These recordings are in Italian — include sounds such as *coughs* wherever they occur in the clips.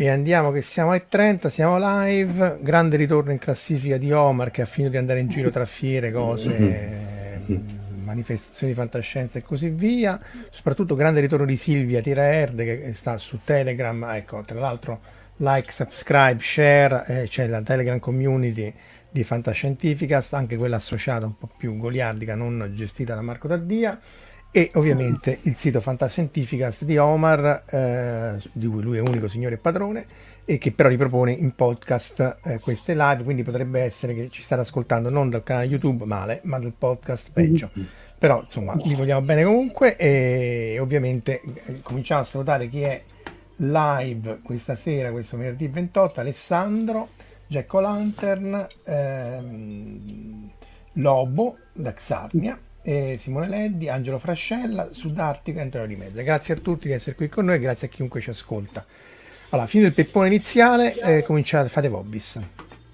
E andiamo che siamo ai 30, siamo live, grande ritorno in classifica di Omar che ha finito di andare in giro tra fiere, cose, *laughs* manifestazioni di fantascienza e così via. Soprattutto grande ritorno di Silvia Tiraerde che sta su Telegram, ecco, tra l'altro like, subscribe, share, eh, c'è la Telegram community di Fantascientificast, anche quella associata un po' più goliardica, non gestita da Marco Taddia e ovviamente il sito Fantascientificast di Omar, eh, di cui lui è unico signore e padrone, e che però ripropone in podcast eh, queste live, quindi potrebbe essere che ci state ascoltando non dal canale YouTube male, ma dal podcast peggio. Mm-hmm. Però insomma, vi vogliamo bene comunque e ovviamente eh, cominciamo a salutare chi è live questa sera, questo venerdì 28, Alessandro, Jack O'Lantern, ehm, Lobo da Xarnia eh, Simone Leddi, Angelo Frascella, Sudartico e Antonio Di Mezza. Grazie a tutti di essere qui con noi e grazie a chiunque ci ascolta. Allora, fine del peppone iniziale, eh, cominciate, fate Vobis.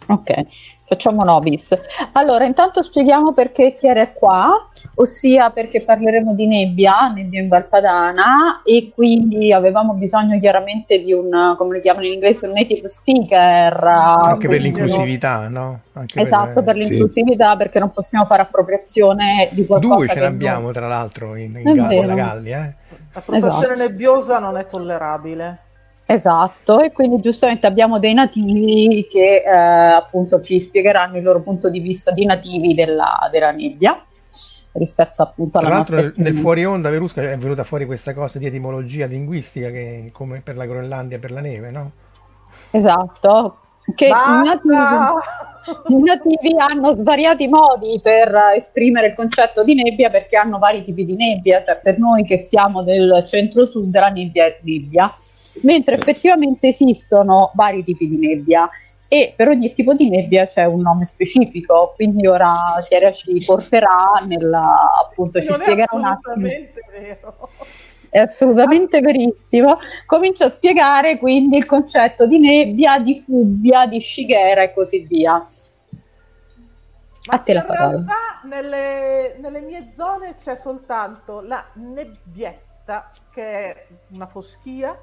Ok, facciamo Nobis. Allora, intanto spieghiamo perché Chiara è qua, ossia perché parleremo di nebbia, nebbia in Valpadana, e quindi avevamo bisogno chiaramente di un, come lo chiamano in inglese, un native speaker. Anche per l'inclusività, no? Anche esatto, per, per l'inclusività, sì. perché non possiamo fare appropriazione di qualcosa. Due ce ne abbiamo, tra l'altro, in, in Gallia, Gallia. Eh? La professione esatto. nebbiosa non è tollerabile. Esatto, e quindi giustamente abbiamo dei nativi che eh, appunto ci spiegheranno il loro punto di vista di nativi della, della nebbia rispetto appunto alla Tra l'altro nel, nel fuori onda Verusca è venuta fuori questa cosa di etimologia linguistica che come per la Groenlandia per la neve, no? Esatto, che i nativi, i nativi, hanno svariati modi per esprimere il concetto di nebbia perché hanno vari tipi di nebbia, cioè per noi che siamo del centro-sud la nebbia è nebbia mentre effettivamente esistono vari tipi di nebbia e per ogni tipo di nebbia c'è un nome specifico, quindi ora Chiara ci porterà nella, appunto ci spiegherà un attimo. Vero. È assolutamente verissimo. Comincio a spiegare quindi il concetto di nebbia, di fubbia, di scighera e così via. Ma a te la parola. In realtà nelle, nelle mie zone c'è soltanto la nebbietta, che è una foschia,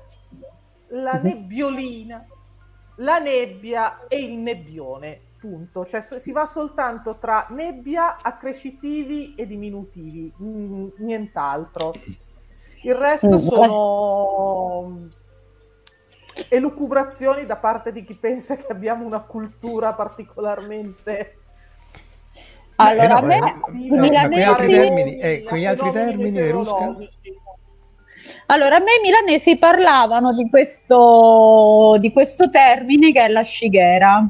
la mhm. nebbiolina, la nebbia e il nebbione, punto. Cioè si va soltanto tra nebbia, accrescitivi e diminutivi, mm, nient'altro. Il resto mm, sono elucubrazioni da parte di chi pensa che abbiamo una cultura particolarmente allora, eh, no, a me, eh, no, ma quegli altri termini, eh, quegli altri termini Verusca? Allora, a me i milanesi parlavano di questo, di questo termine che è la scighera.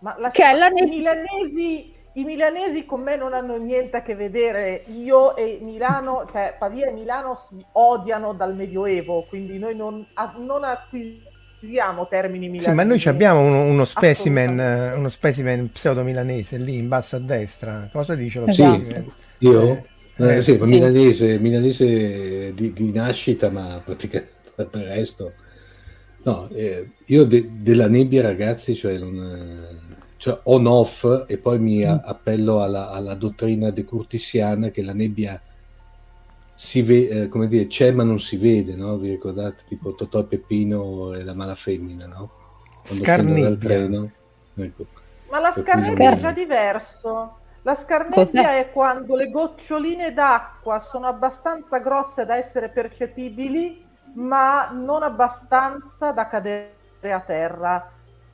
Ma la, che è la ne- i, milanesi, i milanesi con me non hanno niente a che vedere. Io e Milano, cioè Pavia e Milano si odiano dal Medioevo, quindi noi non, non acquisiamo termini milanesi. Sì, ma noi abbiamo uno, uno, specimen, uno specimen pseudo milanese lì in basso a destra. Cosa dice lo esatto. specimen? Io? Eh, eh, eh, sì, sì. Milanese, milanese di, di, nascita, ma praticamente per il resto. No, eh, io de, della nebbia, ragazzi, cioè, non, cioè on-off, e poi mi mm. appello alla, alla dottrina decurtissiana che la nebbia si vede, eh, come dire, c'è ma non si vede, no? Vi ricordate tipo Totò e Peppino e la mala femmina, no? Quando Scarnebbia. treno. Ecco. Ma la scarnebbia è già diverso. La scarnebbia Cos'è? è quando le goccioline d'acqua sono abbastanza grosse da essere percepibili, ma non abbastanza da cadere a terra.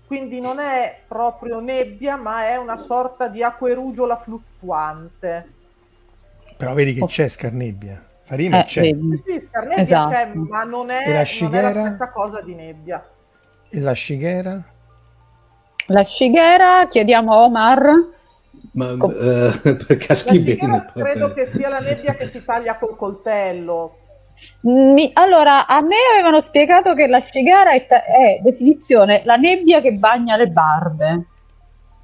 Quindi non è proprio nebbia, ma è una sorta di acquerugiola fluttuante. Però vedi che c'è scarnebbia. Farina eh, c'è. Vedi. Sì, scarnebbia esatto. c'è, ma non è, la, non è la stessa cosa di nebbia. E la scighera? La scighera, chiediamo a Omar. Ma Com- *laughs* uh, caschi bene. Credo che sia la nebbia che si taglia col coltello. Mi, allora, a me avevano spiegato che la scighera è, è definizione la nebbia che bagna le barbe.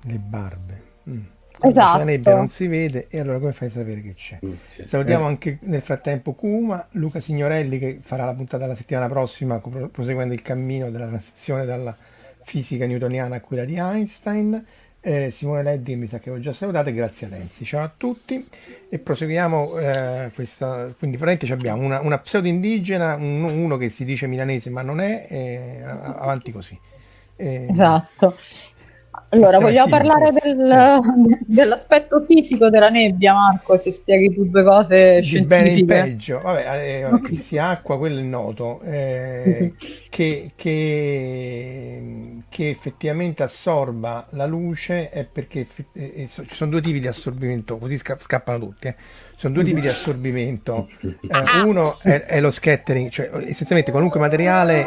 Le barbe. Mm. Esatto. La nebbia non si vede e allora come fai a sapere che c'è? Mm, sì. Salutiamo eh. anche nel frattempo Kuma, Luca Signorelli che farà la puntata la settimana prossima proseguendo il cammino della transizione dalla fisica newtoniana a quella di Einstein. Eh, Simone Leddi mi sa che ho già salutato e grazie a Lenzi. Ciao a tutti e proseguiamo eh, questa, quindi praticamente abbiamo una, una pseudo indigena, un, uno che si dice milanese ma non è, eh, avanti così. Eh, esatto. Allora, vogliamo parlare del, *laughs* dell'aspetto fisico della nebbia, Marco, se spieghi tu due cose di scientifiche. bene in peggio. Vabbè, eh, okay. sia acqua, quello è noto, eh, *laughs* che, che, che, effettivamente assorba la luce è perché eh, eh ci sono due tipi di assorbimento, così sca- scappano tutti. Eh. Sono due tipi di assorbimento. Eh, uno è, è lo scattering, cioè essenzialmente qualunque materiale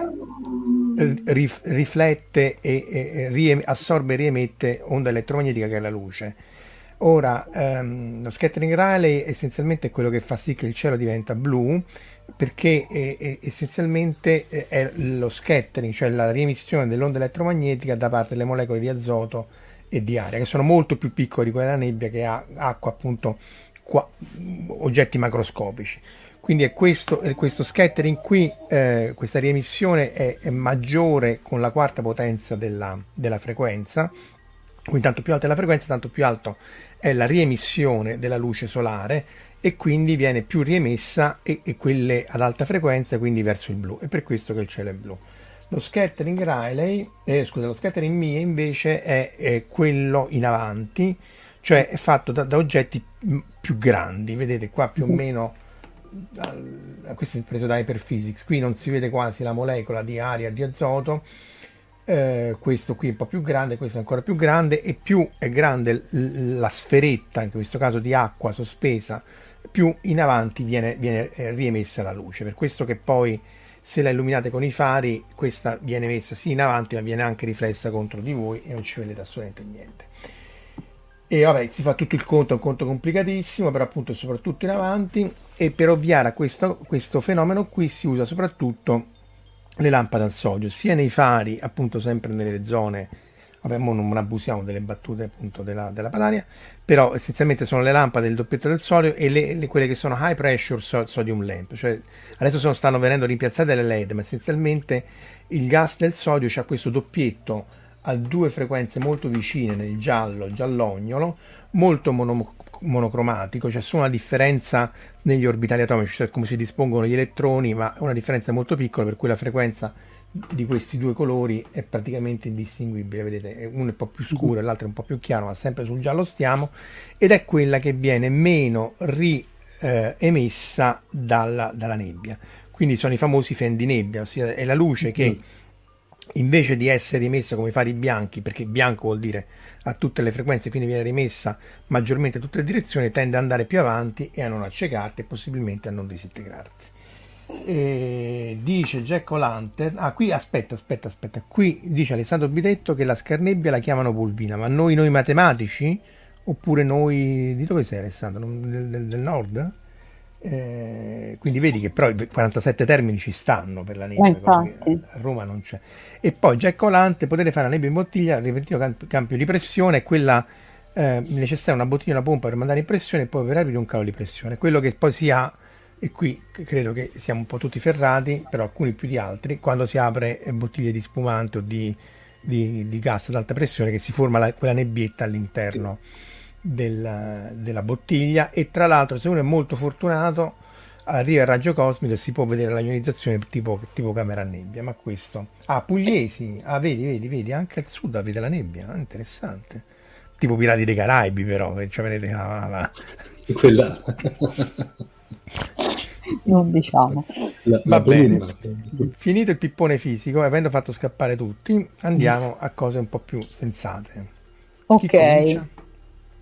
rif- riflette e, e rie- assorbe e riemette onda elettromagnetica che è la luce. Ora, ehm, lo scattering Rayleigh essenzialmente è quello che fa sì che il cielo diventa blu, perché è, è, essenzialmente è lo scattering, cioè la riemissione dell'onda elettromagnetica da parte delle molecole di azoto e di aria, che sono molto più piccole di quella della nebbia che ha acqua, appunto, qua, oggetti macroscopici. Quindi è questo, è questo scattering qui, eh, questa riemissione è, è, maggiore con la quarta potenza della, della frequenza, quindi tanto più alta è la frequenza, tanto più alto è la riemissione della luce solare e quindi viene più riemessa e, e, quelle ad alta frequenza, quindi verso il blu. È per questo che il cielo è blu. Lo scattering Rayleigh, eh, scusa, lo scattering Mie invece è, è, quello in avanti, cioè è fatto da, da oggetti più grandi, vedete qua più o meno questo è preso da Hyperphysics, qui non si vede quasi la molecola di aria di azoto, eh, questo qui è un po' più grande, questo è ancora più grande e più è grande la sferetta, in questo caso di acqua sospesa, più in avanti viene, viene eh, riemessa la luce. Per questo che poi se la illuminate con i fari, questa viene messa sì in avanti, ma viene anche riflessa contro di voi e non ci vedete assolutamente niente. E vabbè, si fa tutto il conto, è un conto complicatissimo, però appunto soprattutto in avanti. E per ovviare a questo, questo fenomeno qui si usa soprattutto le lampade al sodio, sia nei fari, appunto sempre nelle zone, vabbè, non abusiamo delle battute appunto della, della Padania, però essenzialmente sono le lampade del doppietto del sodio e le, le, quelle che sono high pressure sodium lamp, cioè adesso sono, stanno venendo rimpiazzate le LED, ma essenzialmente il gas del sodio ha questo doppietto a due frequenze molto vicine nel giallo, giallognolo, molto mono, monocromatico, c'è solo una differenza negli orbitali atomici, cioè come si dispongono gli elettroni, ma una differenza molto piccola per cui la frequenza di questi due colori è praticamente indistinguibile, vedete, uno è un po' più scuro e l'altro è un po' più chiaro, ma sempre sul giallo stiamo, ed è quella che viene meno riemessa dalla, dalla nebbia. Quindi sono i famosi fendi nebbia, ossia è la luce che invece di essere rimessa come i fari bianchi, perché bianco vuol dire a tutte le frequenze, quindi viene rimessa maggiormente a tutte le direzioni, tende ad andare più avanti e a non accecarti e possibilmente a non disintegrarti. E dice Jack O'Lantern, ah qui aspetta, aspetta, aspetta, qui dice Alessandro Bitetto che la scarnebbia la chiamano pulvina, ma noi, noi matematici? Oppure noi, di dove sei Alessandro? Del, del, del nord? Eh, quindi vedi che però i 47 termini ci stanno per la nebbia, eh, a Roma non c'è. E poi già colante, potete fare la nebbia in bottiglia, repentino cambio di pressione, quella eh, necessaria una bottiglia e una pompa per mandare in pressione e poi per aprire un cavo di pressione. Quello che poi si ha, e qui credo che siamo un po' tutti ferrati, però alcuni più di altri, quando si apre bottiglie di spumante o di, di, di gas ad alta pressione che si forma la, quella nebbietta all'interno. Sì della, della bottiglia e tra l'altro se uno è molto fortunato arriva il raggio cosmico e si può vedere la ionizzazione tipo, tipo camera a nebbia. Ma questo. Ah, Pugliesi. Ah, vedi, vedi, vedi, anche al sud avete la nebbia. Ah, interessante. Tipo Pirati dei Caraibi, però, che ci avrete la, la... quella. non diciamo. La, Va bene, finito il pippone fisico, avendo fatto scappare tutti, andiamo a cose un po' più sensate. Ok.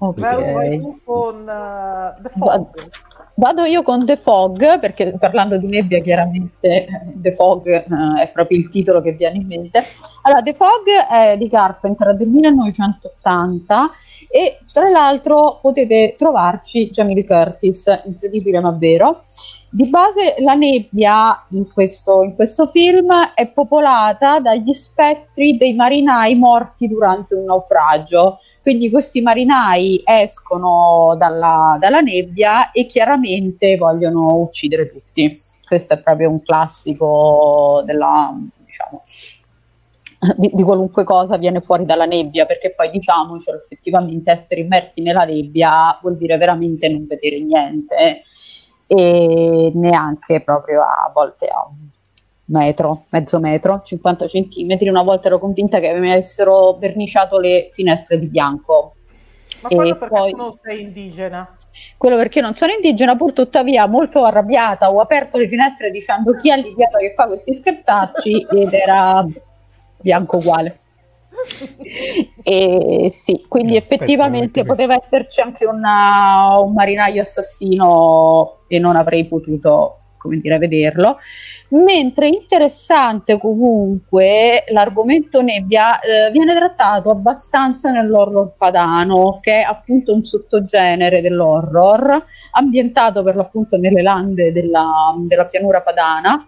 Ok. con uh, The Fog. Vado io con The Fog, perché parlando di nebbia chiaramente The Fog eh, è proprio il titolo che viene in mente. Allora, The Fog è di Carpenter del 1980 e tra l'altro potete trovarci Jamie Curtis, incredibile ma vero. Di base la nebbia in questo, in questo, film è popolata dagli spettri dei marinai morti durante un naufragio. Quindi questi marinai escono dalla, dalla nebbia e chiaramente vogliono uccidere tutti. Questo è proprio un classico della, diciamo, di, di, qualunque cosa viene fuori dalla nebbia, perché poi diciamocelo, effettivamente essere immersi nella nebbia vuol dire veramente non vedere niente e neanche proprio a volte a metro, mezzo metro, 50 centimetri. Una volta ero convinta che mi avessero verniciato le finestre di bianco. Ma e quello perché poi... tu non sei indigena? Quello perché non sono indigena, pur tuttavia molto arrabbiata, ho aperto le finestre dicendo chi è l'idiota che fa questi scherzacci ed era bianco uguale. *laughs* e sì, quindi Aspetta, effettivamente poteva esserci anche una, un marinaio assassino e non avrei potuto come dire, vederlo. Mentre interessante comunque l'argomento nebbia eh, viene trattato abbastanza nell'horror padano, che è appunto un sottogenere dell'horror, ambientato per l'appunto nelle lande della, della pianura padana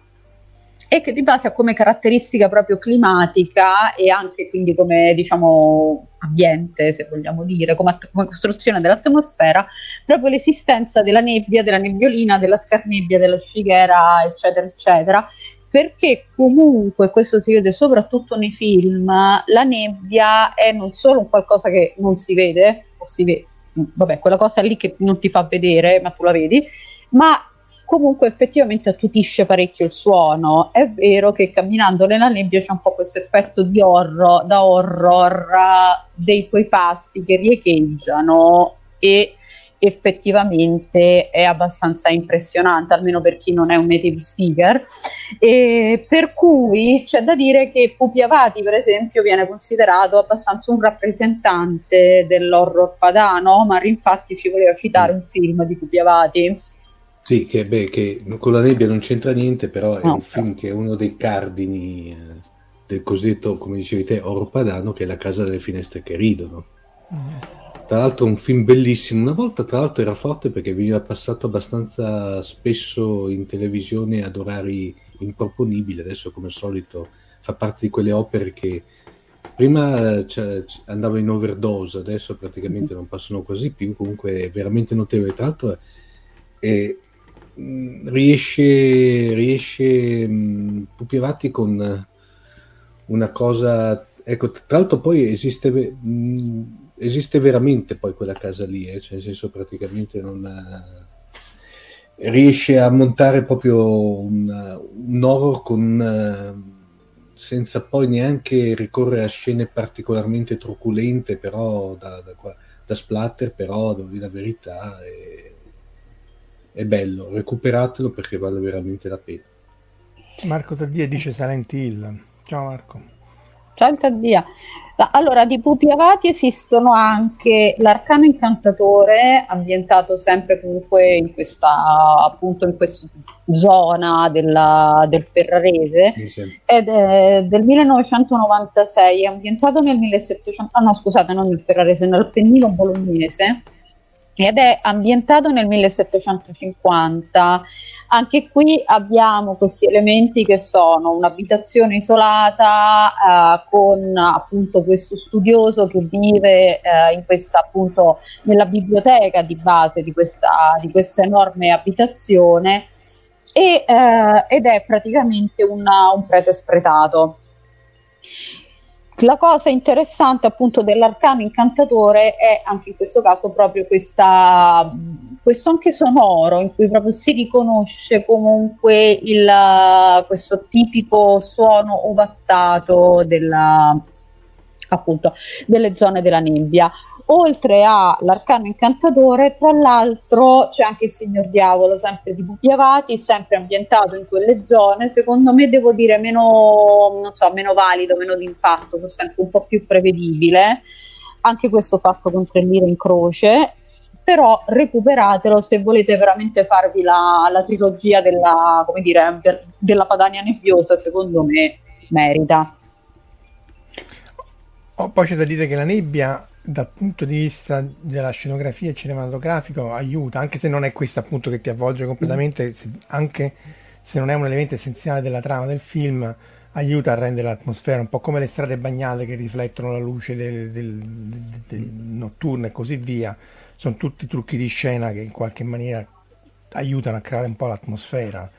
e che di base ha come caratteristica proprio climatica e anche quindi come diciamo ambiente, se vogliamo dire, come, att- come costruzione dell'atmosfera, proprio l'esistenza della nebbia, della nebbiolina, della scarnebbia, della scighera, eccetera, eccetera, perché comunque questo si vede soprattutto nei film, la nebbia è non solo un qualcosa che non si vede, o si vede, vabbè, quella cosa lì che non ti fa vedere, ma tu la vedi, ma comunque effettivamente attutisce parecchio il suono. È vero che camminando nella nebbia c'è un po' questo effetto di horror, da horror dei tuoi passi che riecheggiano e effettivamente è abbastanza impressionante, almeno per chi non è un native speaker. E per cui c'è da dire che Pupi Avati, per esempio, viene considerato abbastanza un rappresentante dell'horror padano, ma infatti ci voleva citare un film di Pupi Avati sì, che, beh, che con la nebbia non c'entra niente, però è no. un film che è uno dei cardini eh, del cosiddetto, come dicevi te, oro padano, che è La casa delle finestre che ridono. Tra l'altro un film bellissimo, una volta tra l'altro era forte perché veniva passato abbastanza spesso in televisione ad orari improponibili, adesso come al solito fa parte di quelle opere che prima cioè, andava in overdose, adesso praticamente non passano quasi più, comunque è veramente notevole. Tra l'altro è, Mm, riesce, riesce mh, mm, Pupi Avati con una cosa ecco tra l'altro poi esiste mh, mm, esiste veramente poi quella casa lì eh? cioè nel senso praticamente non ha, riesce a montare proprio un, un horror con senza poi neanche ricorrere a scene particolarmente truculente però da, da, da splatter però devo dire la verità è, è bello, recuperatelo perché vale veramente la pena. Marco Taddia dice Silent Hill. Ciao Marco. Ciao Taddia. Allora, di Pupi Avati esistono anche l'Arcano Incantatore, ambientato sempre comunque in questa, appunto in questa zona della, del Ferrarese, sì. ed è del 1996, ambientato nel 1700, ah no scusate, non nel Ferrarese, nell'Appennino bolognese, ed è ambientato nel 1750. Anche qui abbiamo questi elementi che sono un'abitazione isolata eh, con appunto questo studioso che vive eh, in questa appunto nella biblioteca di base di questa, di questa enorme abitazione e, eh, ed è praticamente una, un prete spretato. La cosa interessante appunto dell'arcano incantatore è anche in questo caso proprio questa, questo anche sonoro in cui proprio si riconosce comunque il, questo tipico suono ovattato della, appunto delle zone della nebbia. Oltre all'arcano incantatore, tra l'altro c'è anche il signor diavolo, sempre di Pupi Avati, sempre ambientato in quelle zone, secondo me devo dire meno, so, meno valido, meno d'impatto, forse anche un po' più prevedibile, anche questo fatto con tre lire in croce, però recuperatelo se volete veramente farvi la, la trilogia della, dire, della Padania Nebbiosa, secondo me merita. Oh, poi c'è da dire che la nebbia dal punto di vista della scenografia cinematografica aiuta, anche se non è questo appunto che ti avvolge completamente, se, anche se non è un elemento essenziale della trama del film, aiuta a rendere l'atmosfera un po' come le strade bagnate che riflettono la luce del, del, del, del notturno e così via. Sono tutti trucchi di scena che in qualche maniera aiutano a creare un po' l'atmosfera.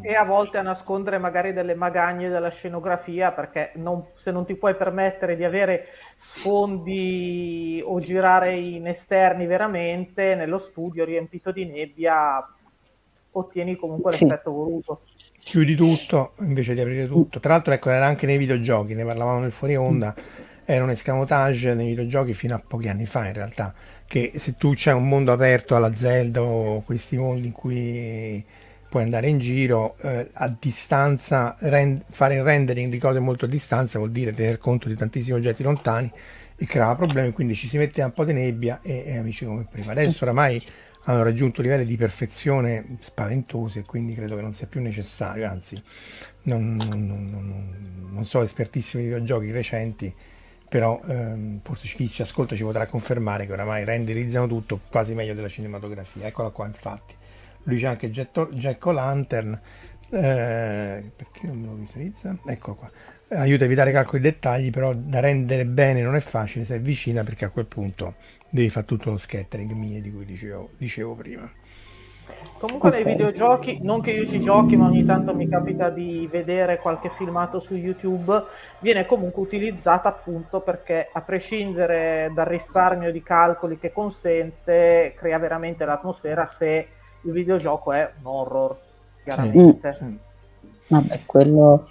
E a volte a nascondere magari delle magagne della scenografia perché non, se non ti puoi permettere di avere sfondi o girare in esterni veramente, nello studio riempito di nebbia ottieni comunque l'effetto sì. voluto. Chiudi tutto invece di aprire tutto. Tra l'altro, ecco, era anche nei videogiochi, ne parlavamo nel fuori onda. Era un escamotage nei videogiochi fino a pochi anni fa, in realtà. Che se tu c'è un mondo aperto alla Zelda o questi mondi in cui puoi andare in giro eh, a distanza, rend- fare il rendering di cose molto a distanza vuol dire tener conto di tantissimi oggetti lontani e creava problemi, quindi ci si metteva un po' di nebbia e, e amici come prima. Adesso oramai hanno raggiunto livelli di perfezione spaventosi e quindi credo che non sia più necessario, anzi non, non, non, non so espertissimi di videogiochi recenti, però ehm, forse chi ci ascolta ci potrà confermare che oramai renderizzano tutto quasi meglio della cinematografia. Eccola qua infatti lui c'è anche Jack O'Lantern eh, perché non me lo visualizza? eccolo qua. Aiuta a evitare calcoli dettagli però da rendere bene non è facile se è vicina perché a quel punto devi fare tutto lo scattering mie di cui dicevo, dicevo prima. Comunque nei videogiochi, non che io ci giochi, ma ogni tanto mi capita di vedere qualche filmato su YouTube, viene comunque utilizzata appunto perché a prescindere dal risparmio di calcoli che consente, crea veramente l'atmosfera se il videogioco è un horror, chiaramente. Sì. Mm. Vabbè, quello...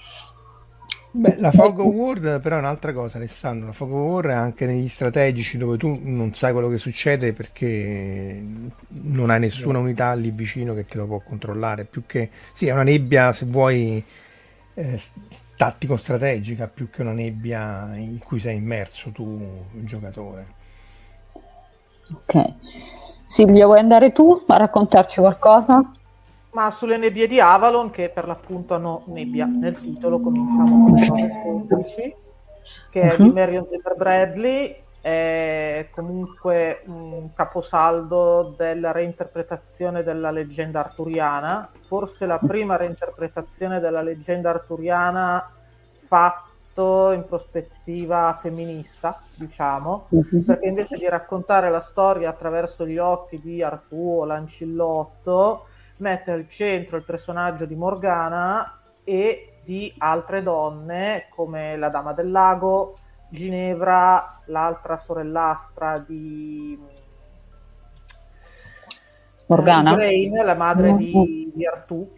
Beh, la Fog of War però è un'altra cosa, Alessandro. La Fog of War è anche negli strategici dove tu non sai quello che succede perché non hai nessuna unità lì vicino che te lo può controllare. Più che sì, è una nebbia, se vuoi, eh, tattico-strategica, più che una nebbia in cui sei immerso tu, il giocatore. Ok. Silvia, vuoi andare tu a raccontarci qualcosa? Ma sulle nebbie di Avalon, che per l'appunto hanno nebbia nel titolo, cominciamo con le cose che è di mhm. Marion Zimmer Bradley, è comunque un caposaldo della reinterpretazione della leggenda arturiana, forse la prima reinterpretazione della leggenda arturiana fatta fatto in prospettiva femminista, diciamo, uh-huh. perché invece di raccontare la storia attraverso gli occhi di Artù o Lancillotto, mette al centro il personaggio di Morgana e di altre donne come la Dama del Lago, Ginevra, l'altra sorellastra di Morgana, di Grain, la madre uh-huh. di, di Artù.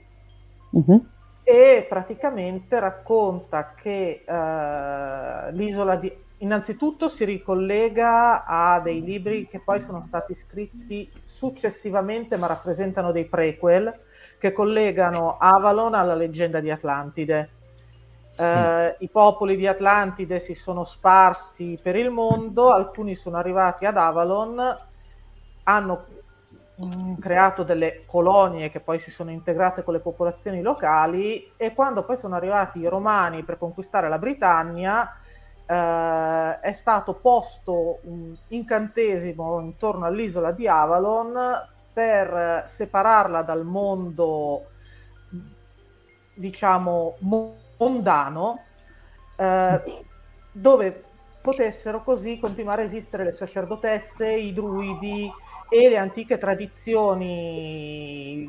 Uh-huh e praticamente racconta che uh, l'isola di... innanzitutto si ricollega a dei libri che poi sono stati scritti successivamente ma rappresentano dei prequel che collegano Avalon alla leggenda di Atlantide. Uh, mm. I popoli di Atlantide si sono sparsi per il mondo, alcuni sono arrivati ad Avalon, hanno Mm, creato delle colonie che poi si sono integrate con le popolazioni locali e quando poi sono arrivati i romani per conquistare la Britannia eh, è stato posto un incantesimo intorno all'isola di Avalon per separarla dal mondo diciamo mondano eh, dove potessero così continuare a esistere le sacerdotesse, i druidi, e le antiche tradizioni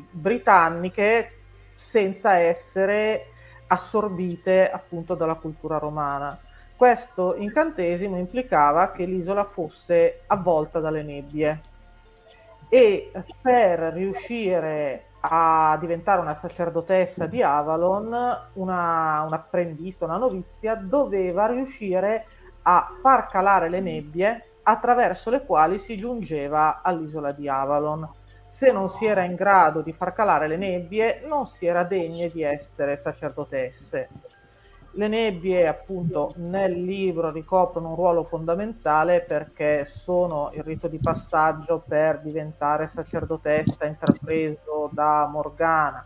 britanniche senza essere assorbite appunto dalla cultura romana. questo incantesimo implicava che l'isola fosse avvolta dalle nebbie e per riuscire a diventare una sacerdotessa di Avalon, una, un'apprendista, una novizia, doveva riuscire a far calare le nebbie attraverso le quali si giungeva all'isola di Avalon. Se non si era in grado di far calare le nebbie, non si era degne di essere sacerdotesse. Le nebbie, appunto, nel libro ricoprono un ruolo fondamentale perché sono il rito di passaggio per diventare sacerdotessa intrapreso da Morgana.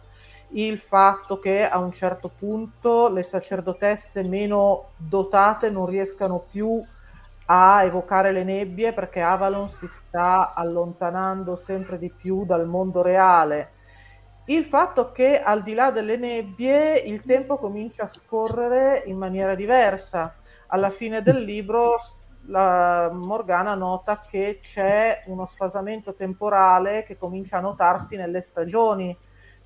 Il fatto che a un certo punto le sacerdotesse meno dotate non riescano più a evocare le nebbie perché Avalon si sta allontanando sempre di più dal mondo reale il fatto che al di là delle nebbie il tempo comincia a scorrere in maniera diversa. Alla fine del libro la Morgana nota che c'è uno sfasamento temporale che comincia a notarsi nelle stagioni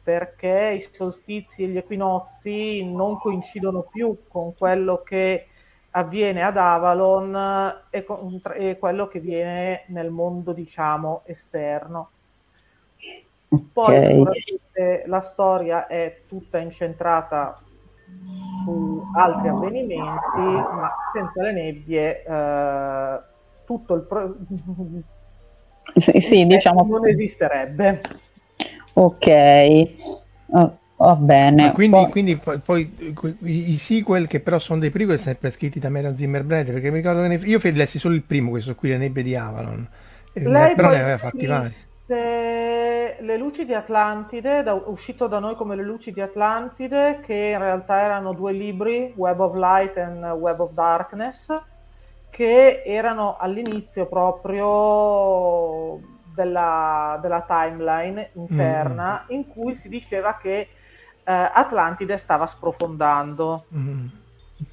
perché i solstizi e gli equinozi non coincidono più con quello che avviene ad Avalon e, con, e quello che viene nel mondo diciamo esterno. Poi okay. la storia è tutta incentrata su altri avvenimenti, ma senza le nebbie eh, tutto il pro- sì, sì, diciamo... non esisterebbe. Ok. Oh, va bene. quindi, poi... quindi poi, poi, i sequel che però sono dei prequel sempre scritti da Mero Zimmerbrand perché mi ricordo che ne... io lessi solo il primo questo qui le nebbie di Avalon Lei però ne aveva fatti vari le luci di Atlantide, da, uscito da noi come le luci di Atlantide, che in realtà erano due libri, Web of Light e Web of Darkness, che erano all'inizio proprio della, della timeline interna, mm. in cui si diceva che eh, Atlantide stava sprofondando. Mm.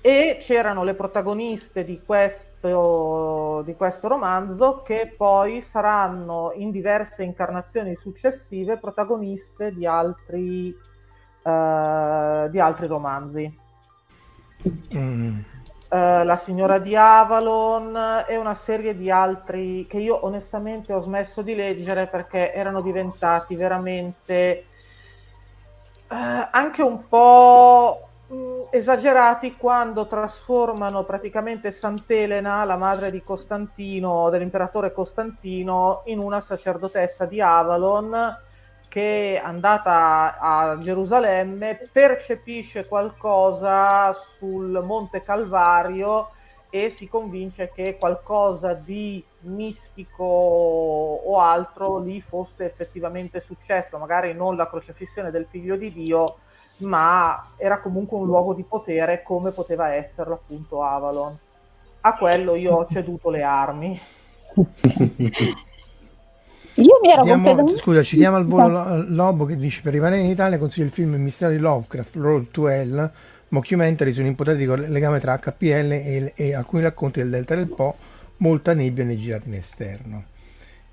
E c'erano le protagoniste di questo questo, di questo romanzo che poi saranno in diverse incarnazioni successive protagoniste di altri, uh, di altri romanzi. Mm. Uh, la signora di Avalon e una serie di altri che io onestamente ho smesso di leggere perché erano diventati veramente uh, anche un po' Mm, esagerati quando trasformano praticamente Sant'Elena, la madre di Costantino, dell'imperatore Costantino, in una sacerdotessa di Avalon che andata a Gerusalemme percepisce qualcosa sul Monte Calvario e si convince che qualcosa di mistico o altro lì fosse effettivamente successo, magari non la crocefissione del figlio di Dio, ma era comunque un luogo di potere come poteva esserlo appunto Avalon. A quello io ho ceduto le armi. *laughs* Io mi ero Diamo, completamente... Scusa, citiamo al volo Lobo che dice per rimanere in Italia consiglio il film Il mistero di Lovecraft, Road to Hell, mockumentary su un ipotetico legame tra HPL e, e alcuni racconti del Delta del Po, molta nebbia nei girati in esterno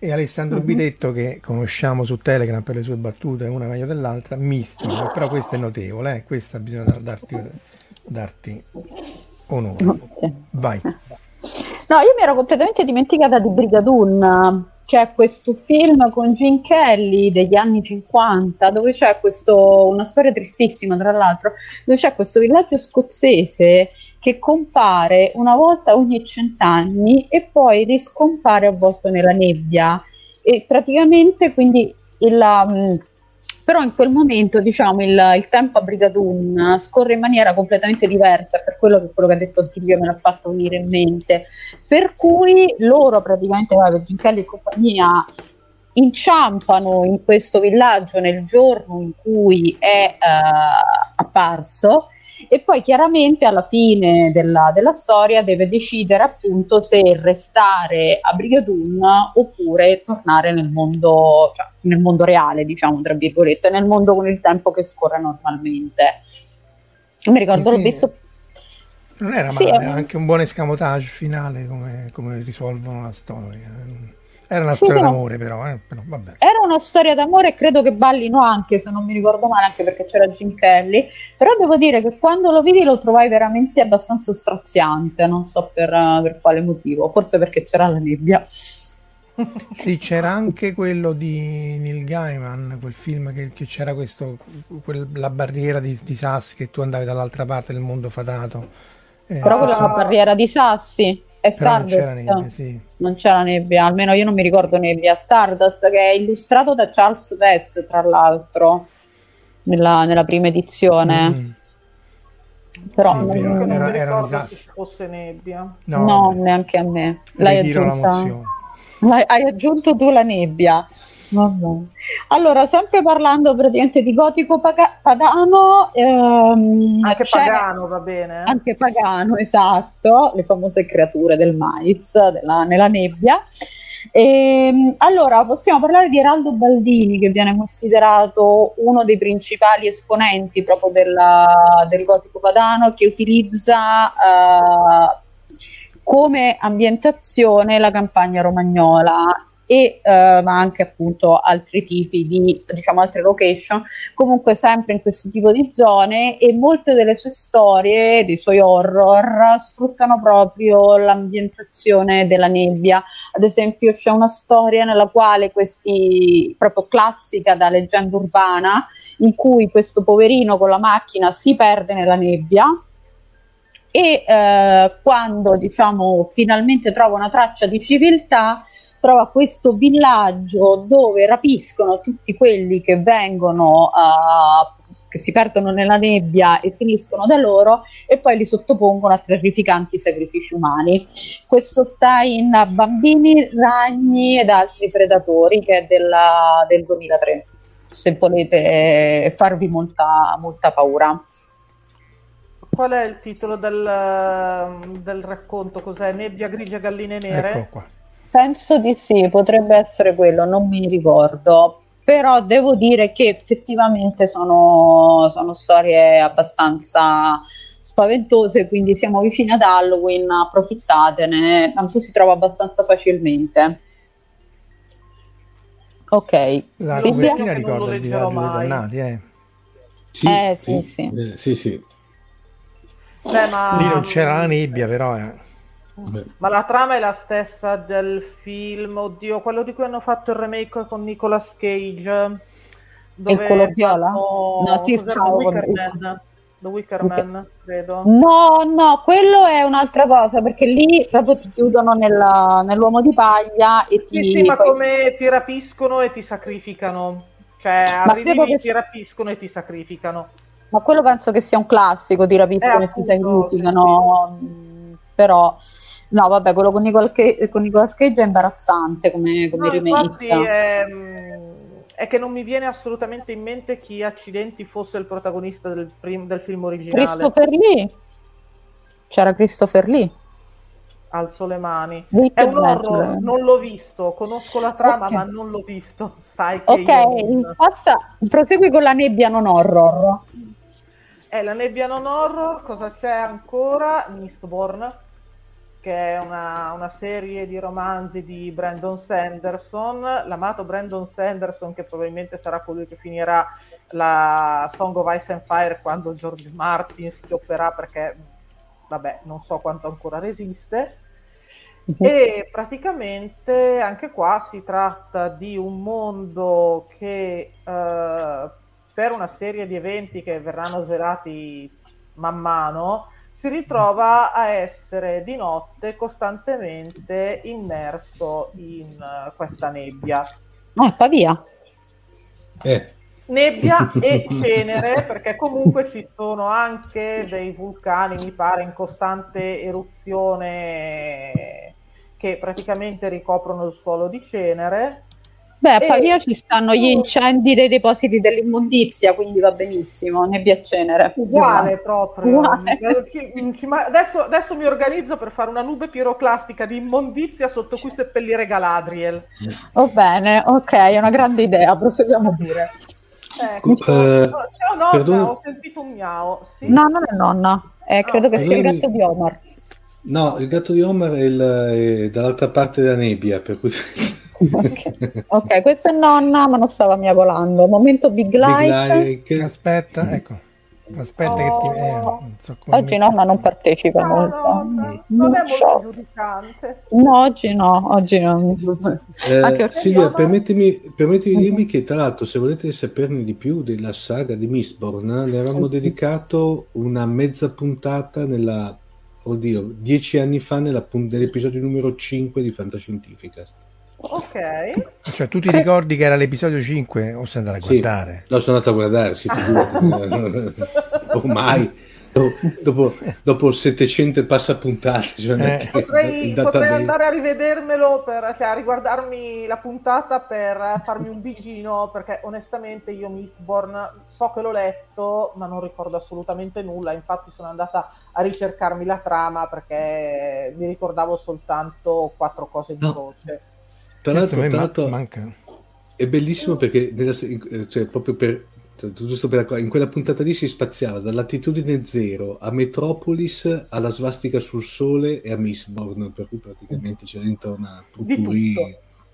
e Alessandro uh-huh. Bidetto che conosciamo su Telegram per le sue battute una meglio dell'altra mistico però questo è notevole eh? questa bisogna darti, darti onore vai no io mi ero completamente dimenticata di Brigadoon c'è questo film con Gene Kelly degli anni 50 dove c'è questo una storia tristissima tra l'altro dove c'è questo villaggio scozzese che compare una volta ogni cent'anni e poi riscompare avvolto nella nebbia. E praticamente quindi il, però in quel momento diciamo il, il, tempo a Brigadoon scorre in maniera completamente diversa per quello che, quello che ha detto Silvio me l'ha fatto venire in mente. Per cui loro praticamente Ginchelli e compagnia inciampano in questo villaggio nel giorno in cui è uh, apparso e poi chiaramente alla fine della, della storia deve decidere appunto se restare a Brigadoon oppure tornare nel mondo, cioè, nel mondo reale, diciamo tra virgolette, nel mondo con il tempo che scorre normalmente. Mi ricordo, sì, l'ho visto... Non era male, sì, anche un buon escamotage finale come, come risolvono la storia. Era una sì, storia però, d'amore, però, eh? però Era una storia d'amore e credo che ballino anche, se non mi ricordo male, anche perché c'era Jim Kelly. Però devo dire che quando lo vidi lo trovai veramente abbastanza straziante, non so per, per quale motivo, forse perché c'era la nebbia. *laughs* Sì, c'era anche quello di Neil Gaiman, quel film che, che c'era questo, quel, la barriera di, di, sassi che tu andavi dall'altra parte del mondo fatato. Eh, Però quella è una barriera di sassi. È Stardust. Non c'era, nebbia, sì. non c'era nebbia, almeno io non mi ricordo nebbia. Stardust che è illustrato da Charles Vess, tra l'altro, nella, nella prima edizione. Mm. Però sì, non, non era, era, se fosse nebbia. No, no neanche a me. L'hai aggiunta. Hai aggiunto tu la nebbia. Vabbè. Allora, sempre parlando praticamente di gotico paga- pagano, ehm, anche pagano va bene. Eh? Anche pagano, esatto, le famose creature del mais della, nella nebbia. E, ehm, allora, possiamo parlare di Eraldo Baldini, che viene considerato uno dei principali esponenti proprio della, del gotico padano, che utilizza uh, come ambientazione la campagna romagnola e eh, ma anche appunto altri tipi di diciamo altre location. Comunque sempre in questo tipo di zone e molte delle sue storie dei suoi horror sfruttano proprio l'ambientazione della nebbia. Ad esempio c'è una storia nella quale questi proprio classica da leggenda urbana in cui questo poverino con la macchina si perde nella nebbia e eh, quando diciamo finalmente trova una traccia di civiltà trova questo villaggio dove rapiscono tutti quelli che vengono uh, che si perdono nella nebbia e finiscono da loro e poi li sottopongono a terrificanti sacrifici umani. Questo sta in Bambini, Ragni ed altri predatori che è della, del 2003, se volete farvi molta, molta paura. Qual è il titolo del, del racconto? Cos'è? Nebbia grigia galline nere? Ecco qua. Penso di sì, potrebbe essere quello, non mi ricordo. Però devo dire che effettivamente sono, sono storie abbastanza spaventose, quindi siamo vicini ad Halloween, approfittatene, tanto si trova abbastanza facilmente. Ok. La copertina ricorda il viaggio dei dannati, eh? Sì, eh, sì, sì. Sì, sì. sì. Beh, ma... Lì non c'era la nebbia, però... Eh. Ma la trama è la stessa del film, oddio, quello di cui hanno fatto il remake con Nicolas Cage. Dove il color viola? No, sì, The Wicker Man. The Wicker Man, credo. No, no, quello è un'altra cosa, perché lì proprio ti chiudono nella, nell'uomo di paglia e ti... Sì, sì, ma come ti rapiscono e ti sacrificano. Cioè, ma arrivi lì, che... ti rapiscono e ti sacrificano. Ma quello penso che sia un classico, ti rapiscono eh, e ti sacrificano. Sì, sì però no vabbè quello con, Nicol Cage, con Nicolas Cage è imbarazzante come, come no, remake. è, è, che non mi viene assolutamente in mente chi accidenti fosse il protagonista del, prim- del film originale. Christopher Lee. C'era Christopher Lee. Alzo le mani. È un horror, non l'ho visto. Conosco la trama okay. ma non l'ho visto. *laughs* Sai che ok io... passa prosegui con la nebbia non horror. È la nebbia non horror cosa c'è ancora? Mistborn che è una, una, serie di romanzi di Brandon Sanderson, l'amato Brandon Sanderson che probabilmente sarà colui che finirà la Song of Ice and Fire quando George Martin schiopperà perché vabbè non so quanto ancora resiste uh-huh. e praticamente anche qua si tratta di un mondo che uh, per una serie di eventi che verranno svelati man mano si ritrova a essere di notte costantemente immerso in uh, questa nebbia. Ah, Pavia. Eh. Nebbia *laughs* e cenere, perché comunque ci sono anche dei vulcani, mi pare, in costante eruzione che praticamente ricoprono il suolo di cenere Beh, a Pavia e... ci stanno gli incendi dei depositi dell'immondizia, quindi va benissimo, nebbia e cenere. Uguale proprio. Uguale. Adesso, adesso, mi organizzo per fare una nube piroclastica di immondizia sotto cui seppellire Galadriel. Va bene, ok, è una grande idea, proseguiamo pure. Ecco, uh, ciao nonna, perdone. ho sentito un miau. Sì? No, non è nonna, eh, credo no. che sia il gatto di Omar. No, il gatto di Homer è, il, è dall'altra parte della nebbia, per cui... ok, okay questa è nonna, ma non stava miagolando. Momento Big Light. Big like. Aspetta, ecco. Aspetta oh. che ti... Eh, non so oggi nonna non partecipa no, molto. No, no, non è molto giudicante. No, oggi no, oggi no. Eh, Silvia, permettimi, permettimi di dirmi che tra l'altro se volete saperne di più della saga di Mistborn, ne avevamo dedicato una mezza puntata nella... Oddio, dieci anni fa nella, nell'episodio numero 5 di Fantascientificast. Ok. Cioè, tu ti ricordi che era l'episodio 5 o sei andato a guardare? Sì, lo sono andato a guardare, si figurati. *laughs* *laughs* Ormai. Dopo, dopo 700 passapuntate cioè eh. potrei, potrei andare a rivedermelo per, cioè, a riguardarmi la puntata per farmi un bigino perché onestamente io Mistborn so che l'ho letto ma non ricordo assolutamente nulla infatti sono andata a ricercarmi la trama perché mi ricordavo soltanto quattro cose in no. tra l'altro, tra l'altro manca. è bellissimo perché nella, cioè, proprio per, giusto per, in quella puntata lì si spaziava da latitudine zero a Metropolis alla svastica sul sole e a Mistborn per cui praticamente c'è dentro una puturi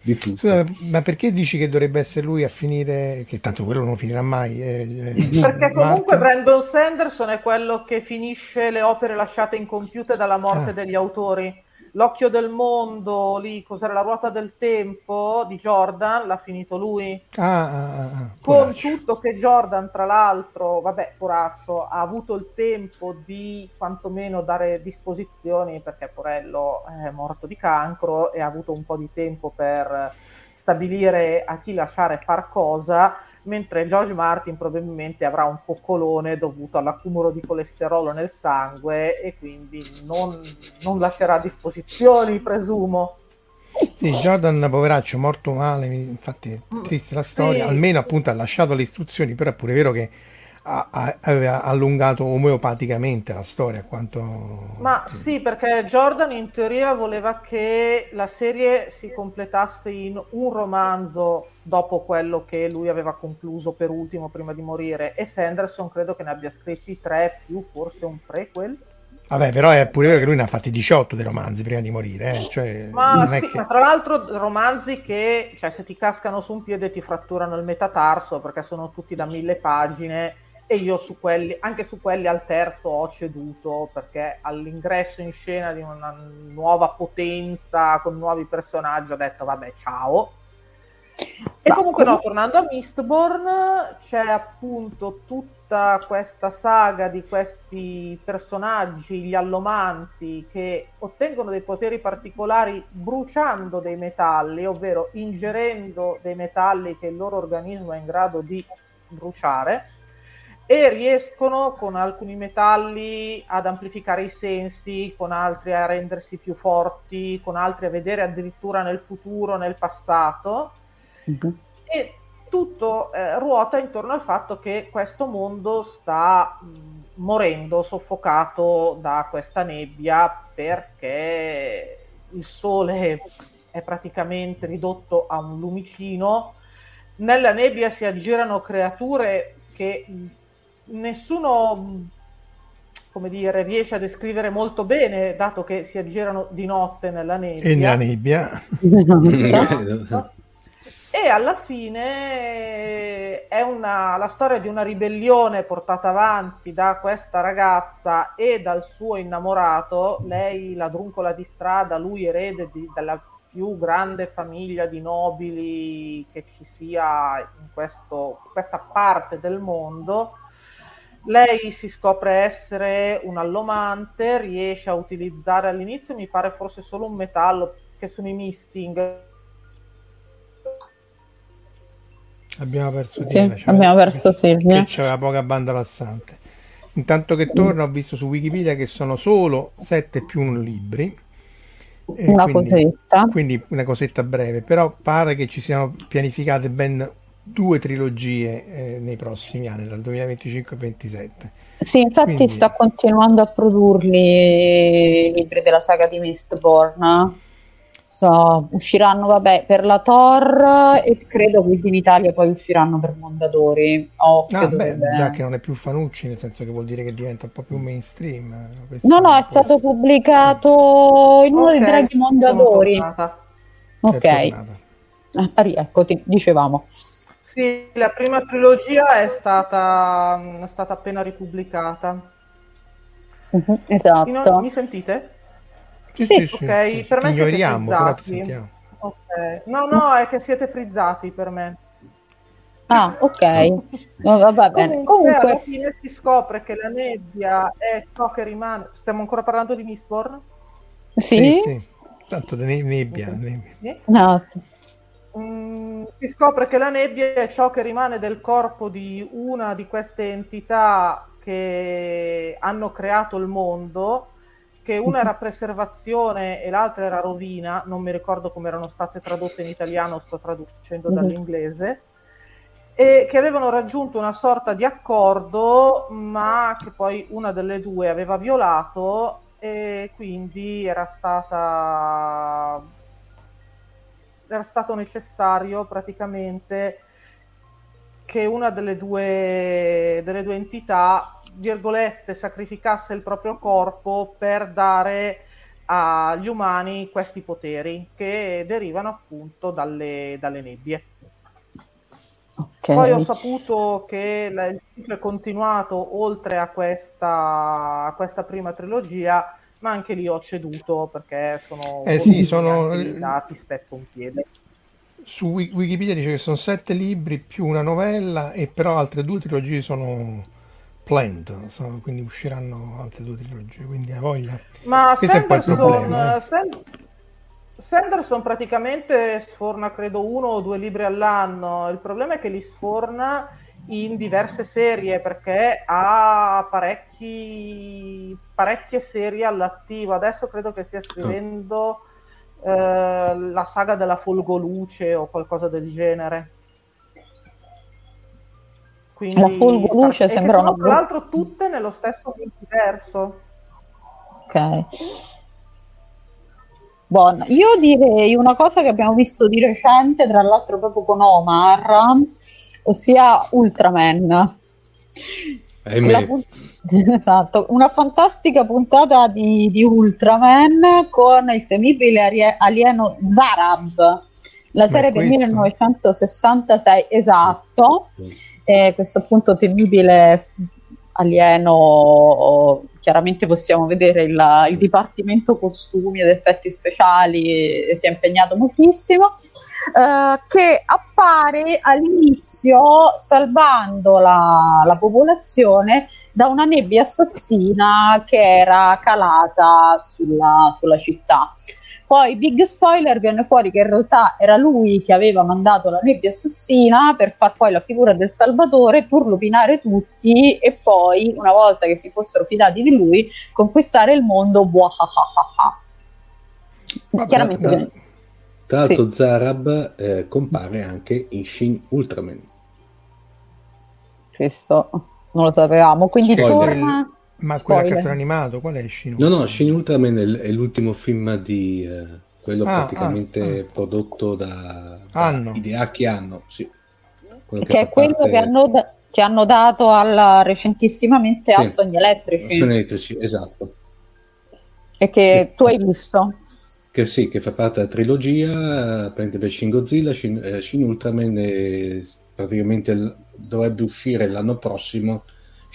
di tutto. Scusa, ma perché dici che dovrebbe essere lui a finire? Che tanto quello non finirà mai. Eh, eh, perché comunque? Brandon Sanderson è quello che finisce le opere lasciate incompiute dalla morte ah. degli autori. L'occhio del mondo, lì, cos'era la ruota del tempo di Jordan, l'ha finito lui. Ah, ah, ah, Con tutto che Jordan, tra l'altro, vabbè, poraccio, ha avuto il tempo di quantomeno dare disposizioni, perché Porello è morto di cancro e ha avuto un po' di tempo per stabilire a chi lasciare far cosa mentre George Martin probabilmente avrà un coccolone dovuto all'accumulo di colesterolo nel sangue e quindi non, non lascerà disposizioni, presumo. Sì, Jordan, poveraccio, morto male, infatti mm, triste la storia, sì. almeno appunto ha lasciato le istruzioni, però è pure vero che aveva allungato omeopaticamente la storia. Quanto... Ma sì, perché Jordan in teoria voleva che la serie si completasse in un romanzo dopo quello che lui aveva concluso per ultimo prima di morire e Sanderson credo che ne abbia scritti tre più forse un prequel. Vabbè, però è pure vero che lui ne ha fatti 18 dei romanzi prima di morire. Eh? Cioè, ma, sì, che... ma, tra l'altro romanzi che cioè, se ti cascano su un piede ti fratturano il metatarso perché sono tutti da mille pagine e io su quelli, anche su quelli al terzo ho ceduto perché all'ingresso in scena di una nuova potenza con nuovi personaggi ho detto vabbè ciao. E Ma comunque no, tornando a Mistborn c'è appunto tutta questa saga di questi personaggi, gli allomanti, che ottengono dei poteri particolari bruciando dei metalli, ovvero ingerendo dei metalli che il loro organismo è in grado di bruciare e riescono con alcuni metalli ad amplificare i sensi, con altri a rendersi più forti, con altri a vedere addirittura nel futuro, nel passato. Uh-huh. E tutto eh, ruota intorno al fatto che questo mondo sta mh, morendo, soffocato da questa nebbia perché il sole è praticamente ridotto a un lumicino. Nella nebbia si aggirano creature che nessuno come dire, riesce a descrivere molto bene, dato che si aggirano di notte nella nebbia. E nella nebbia. e alla fine è una, la storia di una ribellione portata avanti da questa ragazza e dal suo innamorato, lei la druncola di strada, lui erede di, della più grande famiglia di nobili che ci sia in questo, questa parte del mondo lei si scopre essere un allomante, riesce a utilizzare all'inizio, mi pare forse solo un metallo, che sono i misting. Abbiamo perso sì, Silvia. Abbiamo perso Silvia. Che c'era poca banda passante. Intanto che torna ho visto su Wikipedia che sono solo 7 più 1 libri. una quindi, cosetta. Quindi una cosetta breve, però pare che ci siano pianificate ben due trilogie eh, nei prossimi anni, dal 2025 al 2027. Sì, infatti Quindi... sta continuando a produrli i libri della saga di Mistborn. So, usciranno vabbè per la Thor e credo che in Italia poi usciranno per Mondadori. Occhio ah, beh, già che non è più Fanucci, nel senso che vuol dire che diventa un po' più mainstream. Questo no, no, è stato pubblicato in uno okay, dei draghi Mondadori. Ok, ah, rieccoti, dicevamo. Sì, la prima trilogia è stata, è stata appena ripubblicata. Uh-huh, esatto. mi sentite? Sì, sì, sì, ok, sì, per me ignoriamo, però ti sentiamo. Okay. No, no, è che siete frizzati per me. Ah, ok. No, va bene. Comunque, Comunque, alla fine si scopre che la nebbia è ciò che rimane. Stiamo ancora parlando di Mistborn? Sì. sì, sì. Tanto di nebbia. nebbia. No. Mm, si scopre che la nebbia è ciò che rimane del corpo di una di queste entità che hanno creato il mondo che una era *laughs* preservazione e l'altra era rovina, non mi ricordo come erano state tradotte in italiano, sto traducendo mhm. dall'inglese, e che avevano raggiunto una sorta di accordo, ma che poi una delle due aveva violato e quindi era stata era stato necessario praticamente che una delle due, delle due entità virgolette, sacrificasse il proprio corpo per dare agli umani questi poteri che derivano appunto dalle, dalle nebbie. Okay. Poi ho saputo che il ciclo è continuato oltre a questa, a questa, prima trilogia, ma anche lì ho ceduto perché sono, eh sì, sono dati, spezzo un piede. Su Wikipedia dice che sono sette libri più una novella e però altre due trilogie sono Planned, so, quindi usciranno altre due trilogie, quindi ha voglia. Ma Questo Sanderson, problema. Eh. Sand- Sanderson praticamente sforna credo uno o due libri all'anno, il problema è che li sforna in diverse serie perché ha parecchi, parecchie serie all'attivo. Adesso credo che stia scrivendo eh, la saga della Folgoluce o qualcosa del genere. Quindi, la Fulgoluce sembra una... Tra l'altro tutte nello stesso multiverso. Ok. Buono. Io direi una cosa che abbiamo visto di recente, tra l'altro proprio con Omar, ossia Ultraman. La, *laughs* esatto, una fantastica puntata di, di, Ultraman con il temibile alieno Zarab, la serie del 1966, esatto. Sì e questo appunto temibile alieno chiaramente possiamo vedere il, il, dipartimento costumi ed effetti speciali si è impegnato moltissimo eh, che appare all'inizio salvando la, la, popolazione da una nebbia assassina che era calata sulla, sulla città poi, big spoiler, viene fuori che in realtà era lui che aveva mandato la nebbia assassina per far poi la figura del Salvatore, turlupinare tutti e poi, una volta che si fossero fidati di lui, conquistare il mondo. Vabbè, Chiaramente. Tra, tra l'altro, sì. Zarab eh, compare anche in Shin Ultraman. Questo non lo sapevamo, quindi Spoiler. torna ma Spoiler. quella cartone animato, qual è Shin No, no, Shin Ultraman è, l'ultimo film di eh, quello ah, praticamente ah, ah. prodotto da, da Hideaki Anno, sì. Quello che, che è quello parte... che, hanno, che hanno dato alla, recentissimamente sì. a Sogni Elettrici. Sogni Elettrici, esatto. E che, che tu hai visto. Che sì, che fa parte della trilogia, prende per Shin Godzilla, Shin, eh, Shin Ultraman e praticamente dovrebbe uscire l'anno prossimo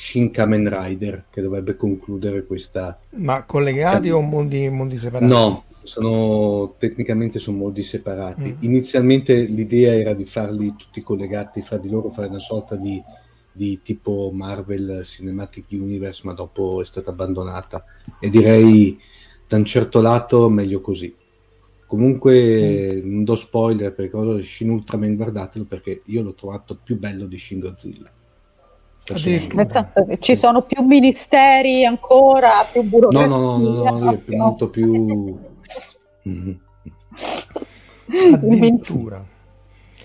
Shin Kamen Rider che dovrebbe concludere questa... Ma collegati o mondi, mondi, separati? No, sono tecnicamente sono mondi separati. Mm. Inizialmente l'idea era di farli tutti collegati fra di loro, fare una sorta di, di tipo Marvel Cinematic Universe, ma dopo è stata abbandonata. E direi da un certo lato meglio così. Comunque mm. non do spoiler per cosa Shin Ultraman guardatelo perché io l'ho trovato più bello di Shin Godzilla. Esatto, ci sono più ministeri ancora, più burocrazia. No, no, no, no, no, è molto più... *laughs* Mm-hmm. Addirittura.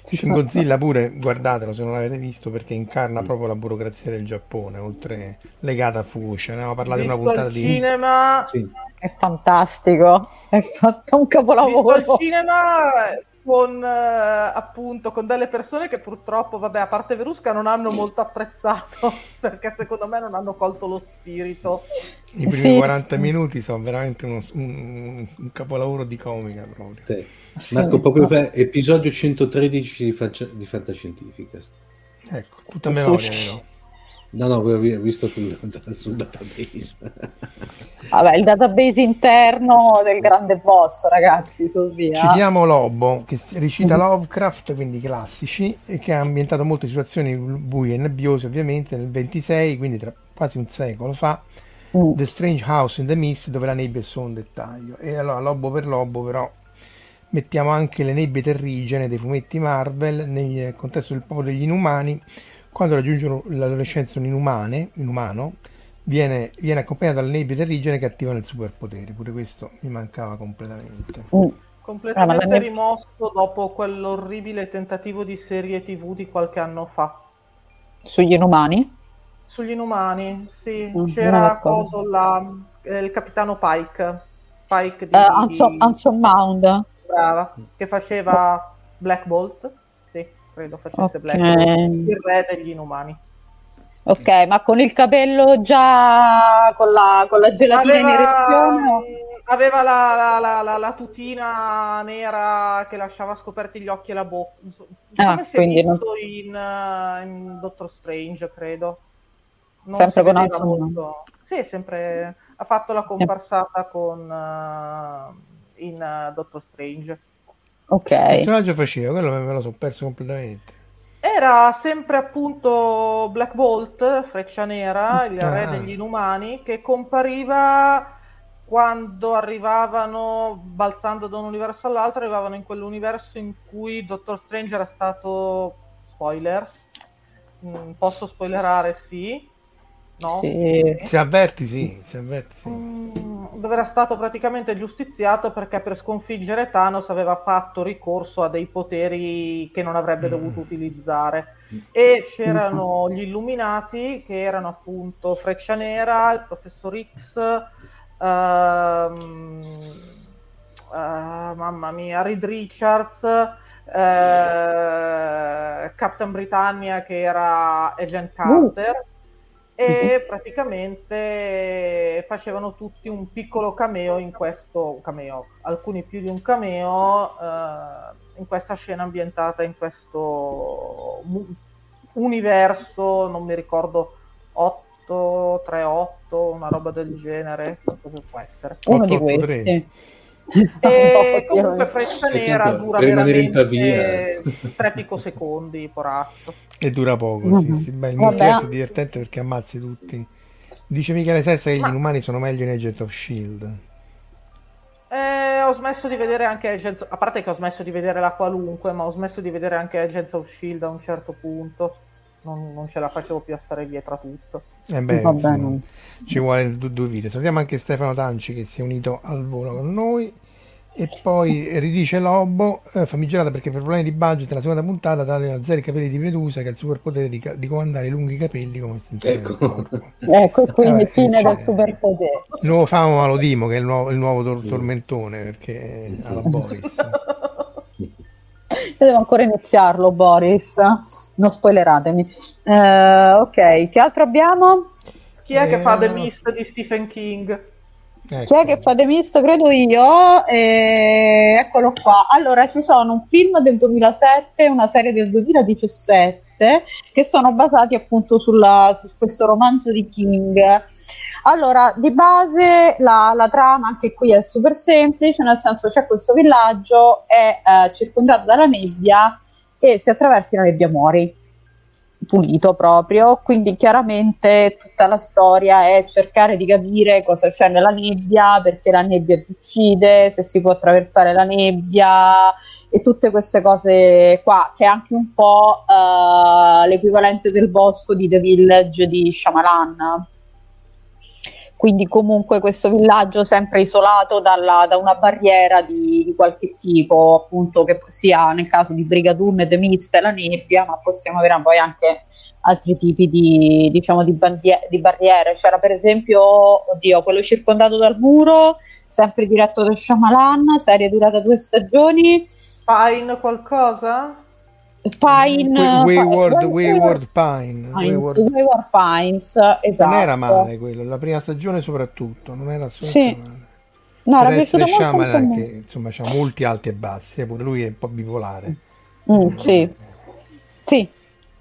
Shin Godzilla pure, guardatelo se non l'avete visto, perché incarna mm. proprio la burocrazia del Giappone, oltre legata a Fukushima. Ne avevamo parlato in una puntata di... cinema... Sì. è fantastico, è fatto un capolavoro. Visto al cinema con eh, appunto con delle persone che purtroppo, vabbè, a parte Verusca, non hanno molto apprezzato *laughs* perché secondo me non hanno colto lo spirito. I primi sì, 40 sì. minuti sono veramente uno, un, un, capolavoro di comica proprio. Sì. Marco, proprio per episodio 113 di, Fantascientifica. Ecco, tutta memoria, no? No, no, ho visto sul, *laughs* sul, database. Vabbè, il database interno del grande boss, ragazzi, su via. Citiamo Lobo, che recita. Lovecraft, quindi classici, e che ha ambientato molte situazioni buie e nebbiose, ovviamente, nel 26, quindi tra quasi un secolo fa, mm. The Strange House in the Mist, dove la nebbia è solo un dettaglio. E allora, Lobo per Lobo, però, mettiamo anche le nebbie terrigene dei fumetti Marvel nel contesto del popolo degli inumani, quando raggiungono l'adolescenza un inumane, inumano, viene, viene accompagnato dalle nebbie terrigene che attivano il superpotere. Pure questo mi mancava completamente. Mm. Completamente ah, rimosso dopo quell'orribile tentativo di serie tv di qualche anno fa. Sugli inumani? Sugli inumani, sì. Mm, C'era coso, la, eh, il capitano Pike. Pike di, uh, Anson, Anson Mound. Brava, che faceva Black Bolt credo facesse okay. Black il re degli inumani. Ok, ma con il capello già con la, con la gelatina aveva, erezione? Aveva la, la, la, la, tutina nera che lasciava scoperti gli occhi e la bocca. Ah, Come si è visto non... in, uh, in, Doctor Strange, credo. Non sempre con molto... Sì, sempre... Ha fatto la comparsata con, uh, in uh, Doctor Strange. Ok. Che personaggio faceva? Quello me lo sono perso completamente. Era sempre appunto Black Bolt, Freccia Nera, il ah. re degli inumani, che compariva quando arrivavano, balzando da un universo all'altro, arrivavano in quell'universo in cui Doctor Strange era stato spoiler. Mm, posso spoilerare? Sì. No? Sì. Si avverti, sì. Si avverti, sì. Mm, dove era stato praticamente giustiziato perché per sconfiggere Thanos aveva fatto ricorso a dei poteri che non avrebbe mm. dovuto utilizzare. E c'erano gli Illuminati che erano appunto Freccia Nera, il Professor X, ehm, uh, mamma mia, Reed Richards. Uh, Captain Britannia che era Agent Carter uh e praticamente facevano tutti un piccolo cameo in questo cameo, alcuni più di un cameo eh, in questa scena ambientata in questo universo, non mi ricordo 8, 3, 8, una roba del genere, cosa può essere? Uno di questi. E *laughs* comunque Freccia Nera dura veramente 3 picosecondi, poraccio. E dura poco, mm-hmm. sì, sì. Beh, il multiverso è divertente perché ammazzi tutti. Dice Michele Sessa che Ma... gli inumani sono meglio in Agent of S.H.I.E.L.D. Eh, ho smesso di vedere anche Agents, a parte che ho smesso di vedere la qualunque, ma ho smesso di vedere anche Agents of S.H.I.E.L.D. a un certo punto. Non, non ce la facevo più a stare dietro a tutto. Eh beh, insomma, ci vuole due, due vite. Salutiamo anche Stefano Tanci che si è unito al volo con noi. E poi ridice Lobo, eh, famigerata perché per problemi di budget la seconda puntata tale a zero i capelli di Medusa che ha il superpotere di, di comandare i lunghi capelli come estensione ecco. del corpo. ecco, quindi eh, fine del superpotere. Il nuovo Famo Malodimo che è il nuovo, il nuovo tor- tormentone perché ha la Boris. Io devo ancora iniziarlo, Boris. Non spoileratemi. Uh, ok, che altro abbiamo? Chi è eh, che fa The Mist di Stephen King? Ecco. Chi che fa The Mist? Credo io. E... Eccolo qua. Allora, ci sono un film del 2007 e una serie del 2017 che sono basati appunto sulla, su questo romanzo di King. Allora, di base la, la, trama anche qui è super semplice, nel senso c'è questo villaggio, è eh, circondato dalla nebbia e se attraversi la nebbia muori pulito proprio, quindi chiaramente tutta la storia è cercare di capire cosa c'è nella nebbia, perché la nebbia ti uccide, se si può attraversare la nebbia e tutte queste cose qua, che è anche un po' uh, l'equivalente del bosco di The Village di Shyamalan quindi comunque questo villaggio sempre isolato dalla, da una barriera di, di, qualche tipo, appunto che sia nel caso di Brigadoon e The Mist la nebbia, ma possiamo avere poi anche altri tipi di, diciamo, di, bandie- di, barriere. C'era per esempio, oddio, quello circondato dal muro, sempre diretto da Shyamalan, serie durata due stagioni. Pine qualcosa? Pine Wayward, Wayward Pine Wayward. Wayward Pines esatto. non era male quello la prima stagione soprattutto non era assolutamente sì. male. No, per essere Shyamalan che insomma c'ha molti alti e bassi eh, pure lui è un po' bipolare. Mm, sì. Sì.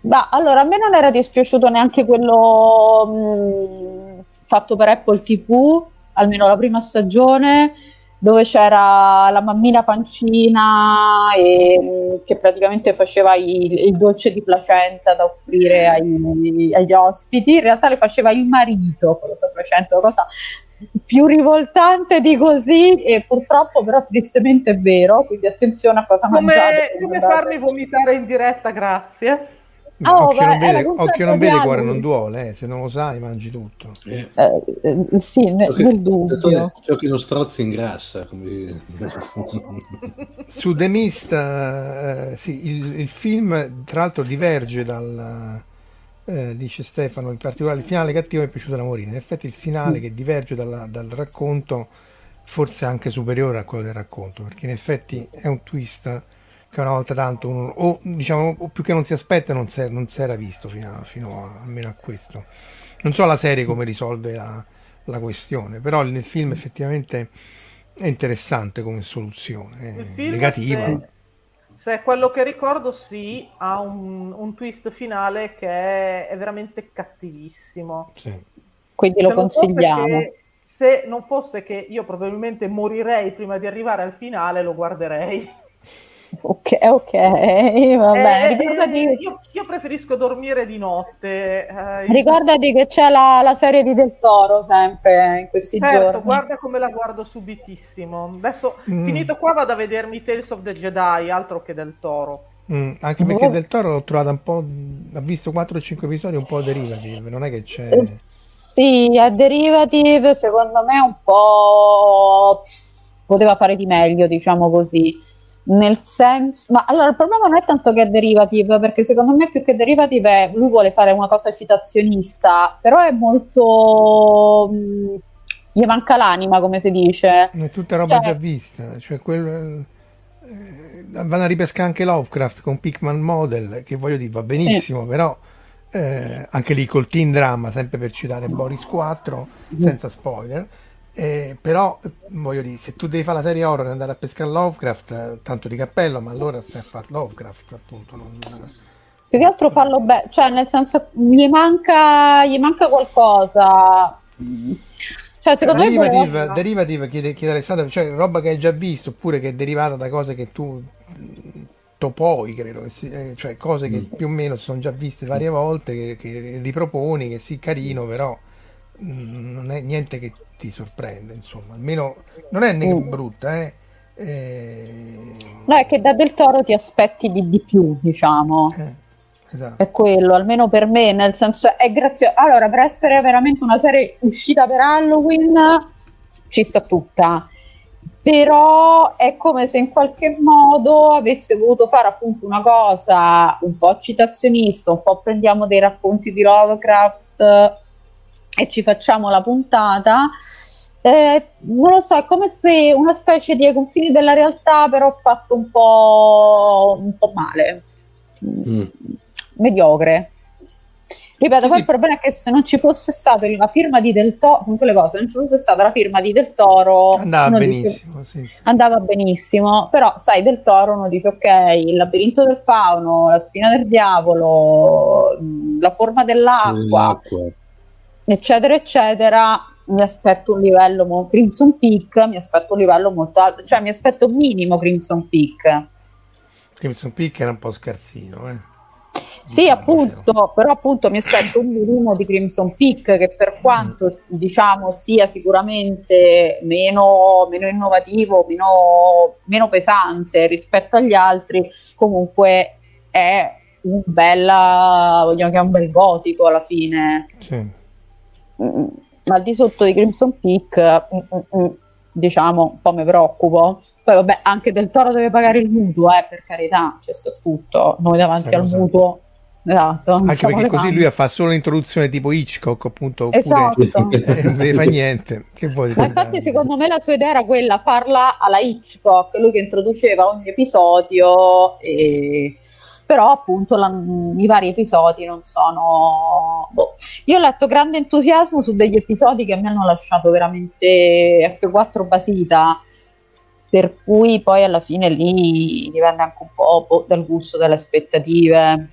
Ma allora a me non era dispiaciuto neanche quello mh, mm, fatto per Apple TV almeno la prima stagione dove c'era la mammina pancina e, che praticamente faceva il, il, dolce di placenta da offrire ai, agli ospiti, in realtà le faceva il marito con lo so placenta, cosa più rivoltante di così e purtroppo però tristemente è vero, quindi attenzione a cosa come, mangiate. Come farmi vomitare in diretta, grazie. Oh, occhio, non vede, occhio non vede, cuore non duole, eh. se non lo sai mangi tutto. Eh, eh, sì, nel, ciò che, nel dubbio. Ciò che non strozzi ingrassa. Come... *laughs* Su The Mist, eh, sì, il, il, film tra l'altro diverge dal... Eh, dice Stefano, in particolare il finale cattivo mi è piaciuto da morire. In effetti il finale mm. che diverge dalla, dal racconto forse è anche superiore a quello del racconto, perché in effetti è un twist che una volta tanto uno, o diciamo o più che non si aspetta non si, non si era visto fino, a, fino a, almeno a questo. Non so la serie come risolve la, la questione però nel film effettivamente è interessante come soluzione è negativa se, se, è quello che ricordo sì ha un, un twist finale che è, è veramente cattivissimo. Sì. quindi lo consigliamo. se non fosse che io probabilmente morirei prima di arrivare al finale lo guarderei Ok, ok, *laughs* va bene. Eh, ricordati... io, io, preferisco dormire di notte. Eh, ricordati che c'è la, la, serie di Del Toro sempre in questi certo, giorni. guarda come la guardo subitissimo. Adesso, mm. finito qua, vado a vedermi Tales of the Jedi, altro che Del Toro. Mm, anche perché oh. Del Toro l'ho trovata un po'. Ha visto 4 o 5 episodi un po' derivative, non è che c'è. Eh, sì, è derivative, secondo me un po' poteva fare di meglio, diciamo così nel senso, ma allora il problema non è tanto che è derivative, perché secondo me più che derivative è lui vuole fare una cosa citazionista, però è molto mh, gli manca l'anima, come si dice. È tutta roba cioè, già vista, cioè quello, eh, vanno a ripescare anche Lovecraft con Pickman Model, che voglio dire va benissimo, sì. però eh, anche lì col teen drama, sempre per citare Boris 4, mm. senza spoiler eh, però voglio dire, se tu devi fare la serie horror e andare a pescare Lovecraft, eh, tanto di cappello, ma allora stai a fare Lovecraft, appunto. Non... Più che altro farlo bene, cioè nel senso gli manca, gli manca qualcosa. Cioè, secondo derivative, me derivative chiede, chiede Alessandro, cioè roba che hai già visto oppure che è derivata da cose che tu topoi, credo, che si, eh, cioè cose che più o meno si sono già viste varie volte, che, che riproponi, che sì, carino, però mh, mm, non è niente che ti sorprende, insomma, almeno non è neanche mm. brutta, eh. eh. No, è che da Del Toro ti aspetti di, di più, diciamo. Eh, esatto. È quello, almeno per me, nel senso è grazioso. Allora, per essere veramente una serie uscita per Halloween, ci sta tutta. Però è come se in qualche modo avesse voluto fare appunto una cosa un po' citazionista, un po' prendiamo dei racconti di Lovecraft e ci facciamo la puntata. Eh, non lo so, è come se una specie di confini della realtà, però fatto un po', un po male, mm. mediocre. Ripeto, poi il problema è che se non ci fosse stata la firma di Del Toro, sono quelle cose, se non ci fosse stata la firma di Del Toro, andava benissimo. Dice, sì. Andava benissimo, però sai, Del Toro uno dice ok, il labirinto del fauno, la spina del diavolo, la forma dell'acqua. L'acqua eccetera, eccetera, mi aspetto un livello molto Crimson Peak, mi aspetto un livello molto alto, cioè mi aspetto minimo Crimson Peak. Crimson Peak era un po' scarsino, eh. Sì, appunto, però appunto mi aspetto un minimo di Crimson Peak che per quanto diciamo sia sicuramente meno, meno innovativo, meno, meno pesante rispetto agli altri, comunque è un bel, vogliamo chiamare un bel gotico alla fine. Sì mm, al di sotto di Crimson Peak, mm, mm, diciamo, un po' mi preoccupo. Poi vabbè, anche Del Toro deve pagare il mutuo, eh, per carità, c'è sto tutto, noi davanti al mutuo. Esatto. Anche diciamo perché così mani. lui fa solo l'introduzione tipo Hitchcock, appunto, oppure esatto. eh, *laughs* non deve fare niente. Che vuoi Ma infatti, secondo me la sua idea era quella, farla alla Hitchcock, lui che introduceva ogni episodio, e... però appunto la... i vari episodi non sono... Boh. Io ho letto grande entusiasmo su degli episodi che mi hanno lasciato veramente F4 basita per cui poi alla fine lì dipende anche un po' boh, dal gusto, dalle aspettative.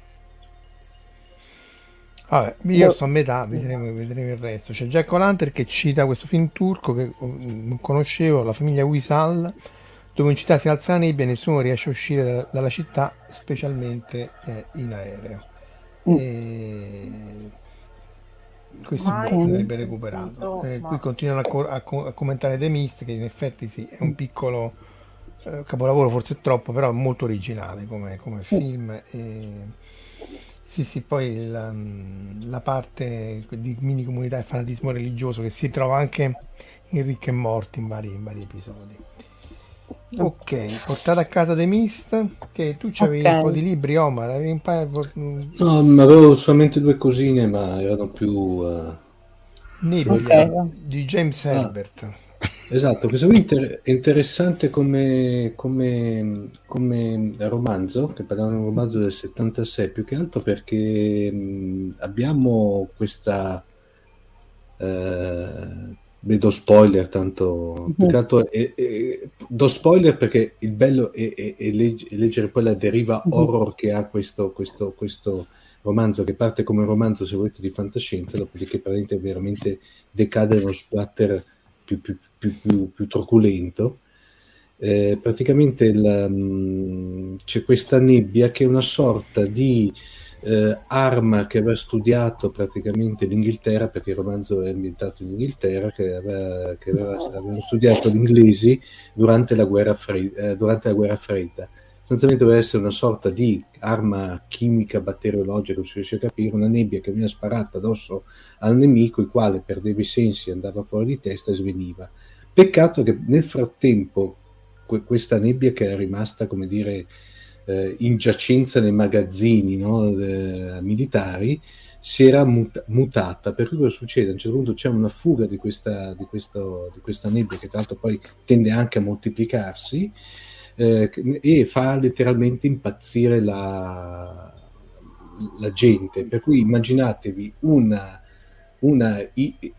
Vabbè, io Io... sto a metà, vedremo, vedremo, il resto. C'è Jack O'Lantern che cita questo film turco che oh, non conoscevo, la famiglia Wisal, dove in città si alza la nebbia e nessuno riesce a uscire da, dalla città, specialmente eh, in aereo. Mm. E... Questo andrebbe recuperato. Eh, qui continuano a, co- a, co- a, commentare The Mist, che in effetti sì, è un piccolo eh, capolavoro, forse troppo, però molto originale come, come film. E sì, sì, poi la, la parte di mini comunità e fanatismo religioso che si trova anche in Rick e Morti in vari, in vari episodi. Ok, portata a casa dei Mist, che tu c'avevi okay. un po' di libri, Omar, avevi un paio... No, ma avevo solamente due cosine, ma erano più... Uh... Nebbia, okay. di James ah. Esatto, questo qui è interessante come, come, come, romanzo, che parliamo di un romanzo del 76, più che altro perché mh, abbiamo questa... Eh, vedo spoiler, tanto... Più che altro, è, è, do spoiler perché il bello è, è legg- leggere poi la deriva mm. horror che ha questo, questo, questo romanzo, che parte come un romanzo, se volete, di fantascienza, dopodiché praticamente veramente decade nello splatter più, più, più, più, più truculento. Eh, praticamente il, um, c'è questa nebbia che è una sorta di eh, arma che aveva studiato praticamente l'Inghilterra, perché il romanzo è ambientato in Inghilterra, che, aveva, che aveva, avevano studiato gli inglesi durante la guerra, fredda, eh, durante la guerra fredda. Sostanzialmente doveva essere una sorta di arma chimica, batteriologica, non si riesce a capire, una nebbia che veniva sparata addosso al nemico, il quale perdeva i sensi, andava fuori di testa e sveniva. Peccato che nel frattempo que- questa nebbia che era rimasta, come dire, eh, in giacenza nei magazzini no, de- militari, si era mut- mutata, per cui cosa succede? A un certo punto c'è una fuga di questa, di, questo, di questa nebbia che tra l'altro poi tende anche a moltiplicarsi eh, e fa letteralmente impazzire la, la gente, per cui immaginatevi una una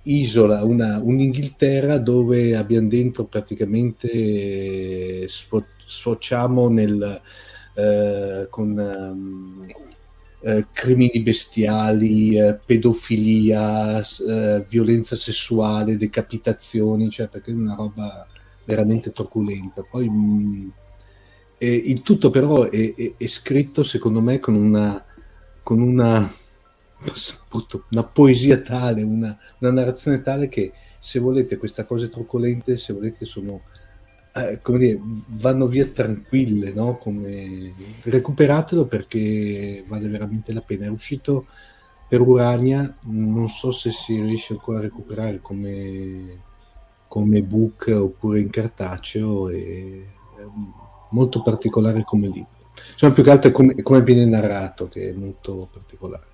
isola, una, un'Inghilterra dove abbiamo dentro praticamente eh, sfo- sfociamo nel, eh, con um, eh, crimini bestiali, eh, pedofilia, eh, violenza sessuale, decapitazioni, cioè perché è una roba veramente truculenta. Poi mh, mm, il tutto però è, è, è, scritto secondo me con una, con una una poesia tale, una, una, narrazione tale che se volete queste cose truculente, se volete sono, eh, come dire, vanno via tranquille, no? Come, recuperatelo perché vale veramente la pena. È uscito per Urania, non so se si riesce ancora a recuperare come, come book oppure in cartaceo, è molto particolare come libro. Insomma, più che altro è come, come viene narrato, che è molto particolare.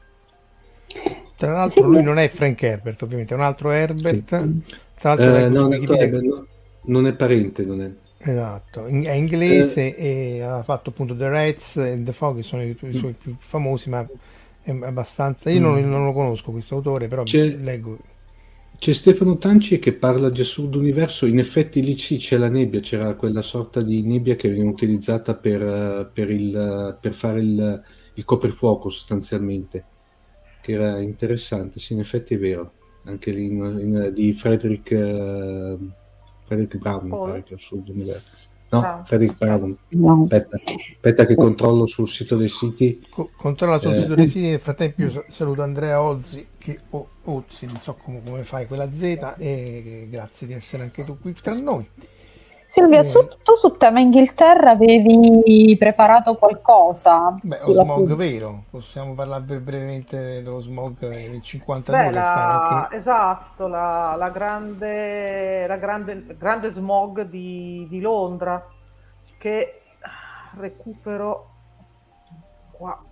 Tra l'altro sì, lui non è Frank Herbert, ovviamente, è un altro Herbert. Tra l'altro eh, no, Wikipedia... no, non è parente, non è. Esatto, è inglese eh. e ha fatto appunto The Rats e The Fog, che sono i, i suoi più famosi, ma è abbastanza... Io mm. non, non, lo conosco questo autore, però c'è, leggo... C'è Stefano Tanci che parla di assurdo universo, in effetti lì sì c'è la nebbia, c'era quella sorta di nebbia che viene utilizzata per, per, il, per fare il, il coprifuoco sostanzialmente che era interessante, sì, in effetti è vero, anche lì in, in, di Frederick, uh, Frederick Brown, oh. pare che sul. No, ah. Frederick Brown. No. Aspetta, aspetta, che controllo sul sito dei siti. Co- controlla sul eh. sito dei siti. Nel frattempo saluto Andrea Ozzi, che oh, Ozzi, non so come, come fai quella Z, e grazie di essere anche tu qui tra noi. Silvia, su, tu su tema Inghilterra avevi preparato qualcosa? Beh, lo smog fu- vero, possiamo parlare brevemente dello smog del 52 Beh, la, Esatto, la, la, grande, la grande, grande smog di, di Londra che recupero qua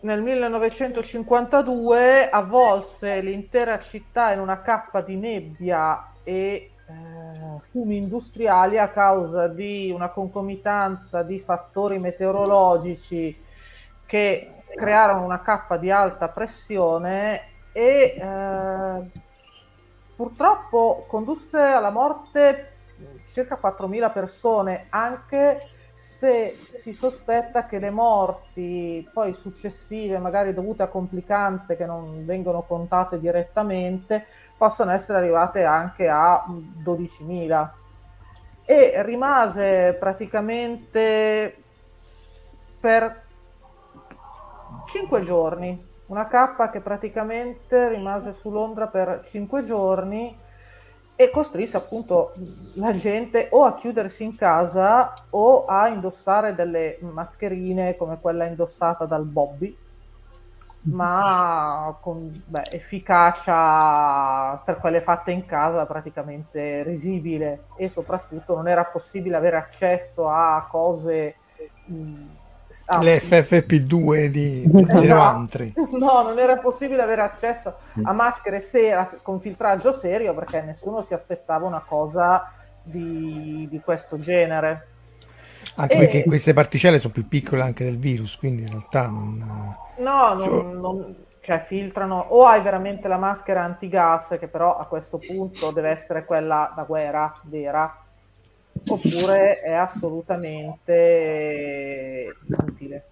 nel 1952 avvolse l'intera città in una cappa di nebbia e eh, fumi industriali a causa di una concomitanza di fattori meteorologici che crearono una cappa di alta pressione e eh, purtroppo condusse alla morte circa 4.000 persone, anche se si sospetta che le morti poi successive, magari dovute a complicanze che non vengono contate direttamente, possono essere arrivate anche a 12.000. E rimase praticamente per 5 giorni, una cappa che praticamente rimase su Londra per 5 giorni e costrinse appunto la gente o a chiudersi in casa o a indossare delle mascherine come quella indossata dal Bobby, ma con beh, efficacia per quelle fatte in casa praticamente risibile e soprattutto non era possibile avere accesso a cose mh, ah, le FFP2 di, di esatto. No, non era possibile avere accesso a maschere ser- con filtraggio serio perché nessuno si aspettava una cosa di, di questo genere. Anche e... perché queste particelle sono più piccole anche del virus, quindi in realtà non... No, non, cioè... non cioè filtrano o hai veramente la maschera antigas che però a questo punto deve essere quella da guerra vera oppure è assolutamente inutile.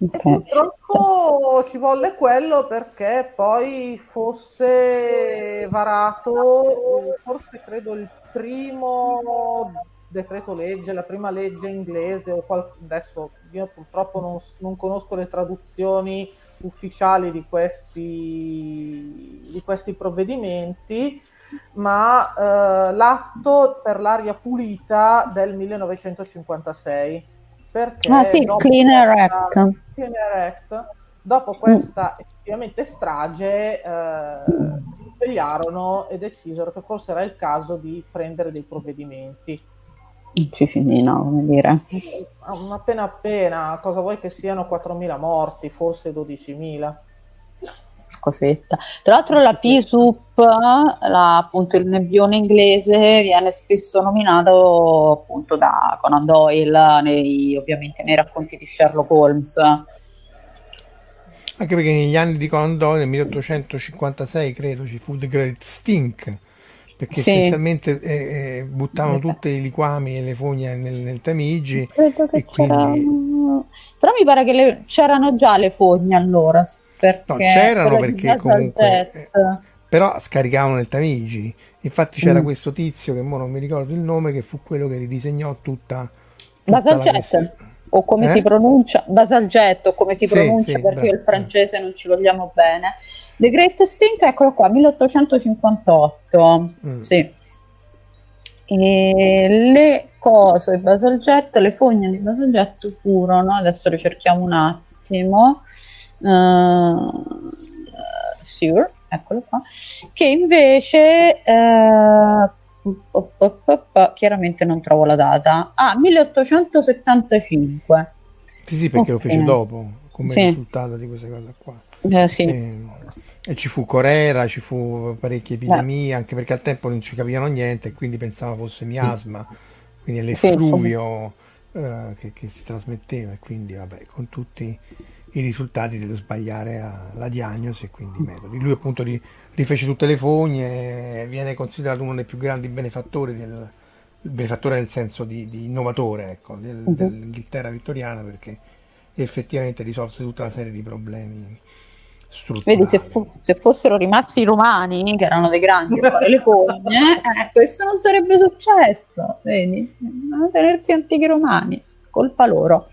Okay. Purtroppo ci volle quello perché poi fosse varato, forse credo il primo decreto legge, la prima legge inglese, o qual- adesso io purtroppo non, non conosco le traduzioni ufficiali di questi, di questi provvedimenti, ma eh, l'atto per l'aria pulita del 1956. Perché ah sì, Cleaner Act. Cleaner Act. Dopo questa mm. effettivamente strage eh, si svegliarono e decisero che forse era il caso di prendere dei provvedimenti. Ci finì, no, come dire. Appena appena, cosa vuoi che siano 4.000 morti, forse 12.000 cosetta. Tra l'altro la PSUP, la, appunto il nebbione inglese, viene spesso nominato appunto da Conan Doyle, nei, ovviamente nei racconti di Sherlock Holmes. Anche perché negli anni di Conan Doyle, nel 1856 credo, ci fu The Great Stink, perché sì. essenzialmente eh, eh, buttavano tutti i liquami e le fogne nel, nel Tamigi. E quindi... Però mi pare che le, c'erano già le fogne allora, perché no, c'erano perché comunque... Eh, però scaricavano il Tamigi. Infatti c'era mm. questo tizio che non mi ricordo il nome, che fu quello che ridisegnò tutta... tutta Basaljet, o come eh? si pronuncia, Basaljet, o come si sì, pronuncia, sì, perché bravo. il francese non ci vogliamo bene. The Great Stink, eccolo qua, 1858. Mm. Sì. E le cose, il Basaljet, le fogne di Basaljet furono, adesso ricerchiamo un attimo, uh, Sure, eccolo qua, che invece uh, chiaramente non trovo la data. Ah, 1875. Sì, sì, perché okay. lo fece dopo, come sì. risultato di questa cosa qua. Eh, sì. e, e, ci fu Corera, ci fu parecchie epidemie, anche perché al tempo non ci capivano niente, quindi pensavo fosse miasma, quindi l'effluvio sì, eh, che, che, si trasmetteva, e quindi vabbè, con tutti i risultati dello sbagliare la diagnosi e quindi i metodi. Lui appunto rifece tutte le fogne, viene considerato uno dei più grandi benefattori del benefattore nel senso di, di innovatore ecco, del, uh-huh. dell'Inghilterra vittoriana perché effettivamente risolse tutta una serie di problemi Vedi, se, fu- se, fossero rimasti i romani, che erano dei grandi *laughs* a fare le fogne, eh, questo non sarebbe successo. Vedi, tenersi antichi romani colpa loro.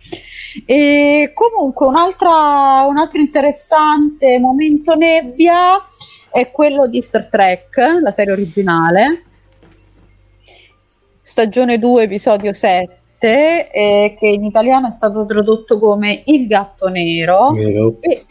E comunque un altro interessante momento nebbia è quello di Star Trek, la serie originale, stagione 2, episodio 7, eh, che in italiano è stato tradotto come Il gatto nero. nero. E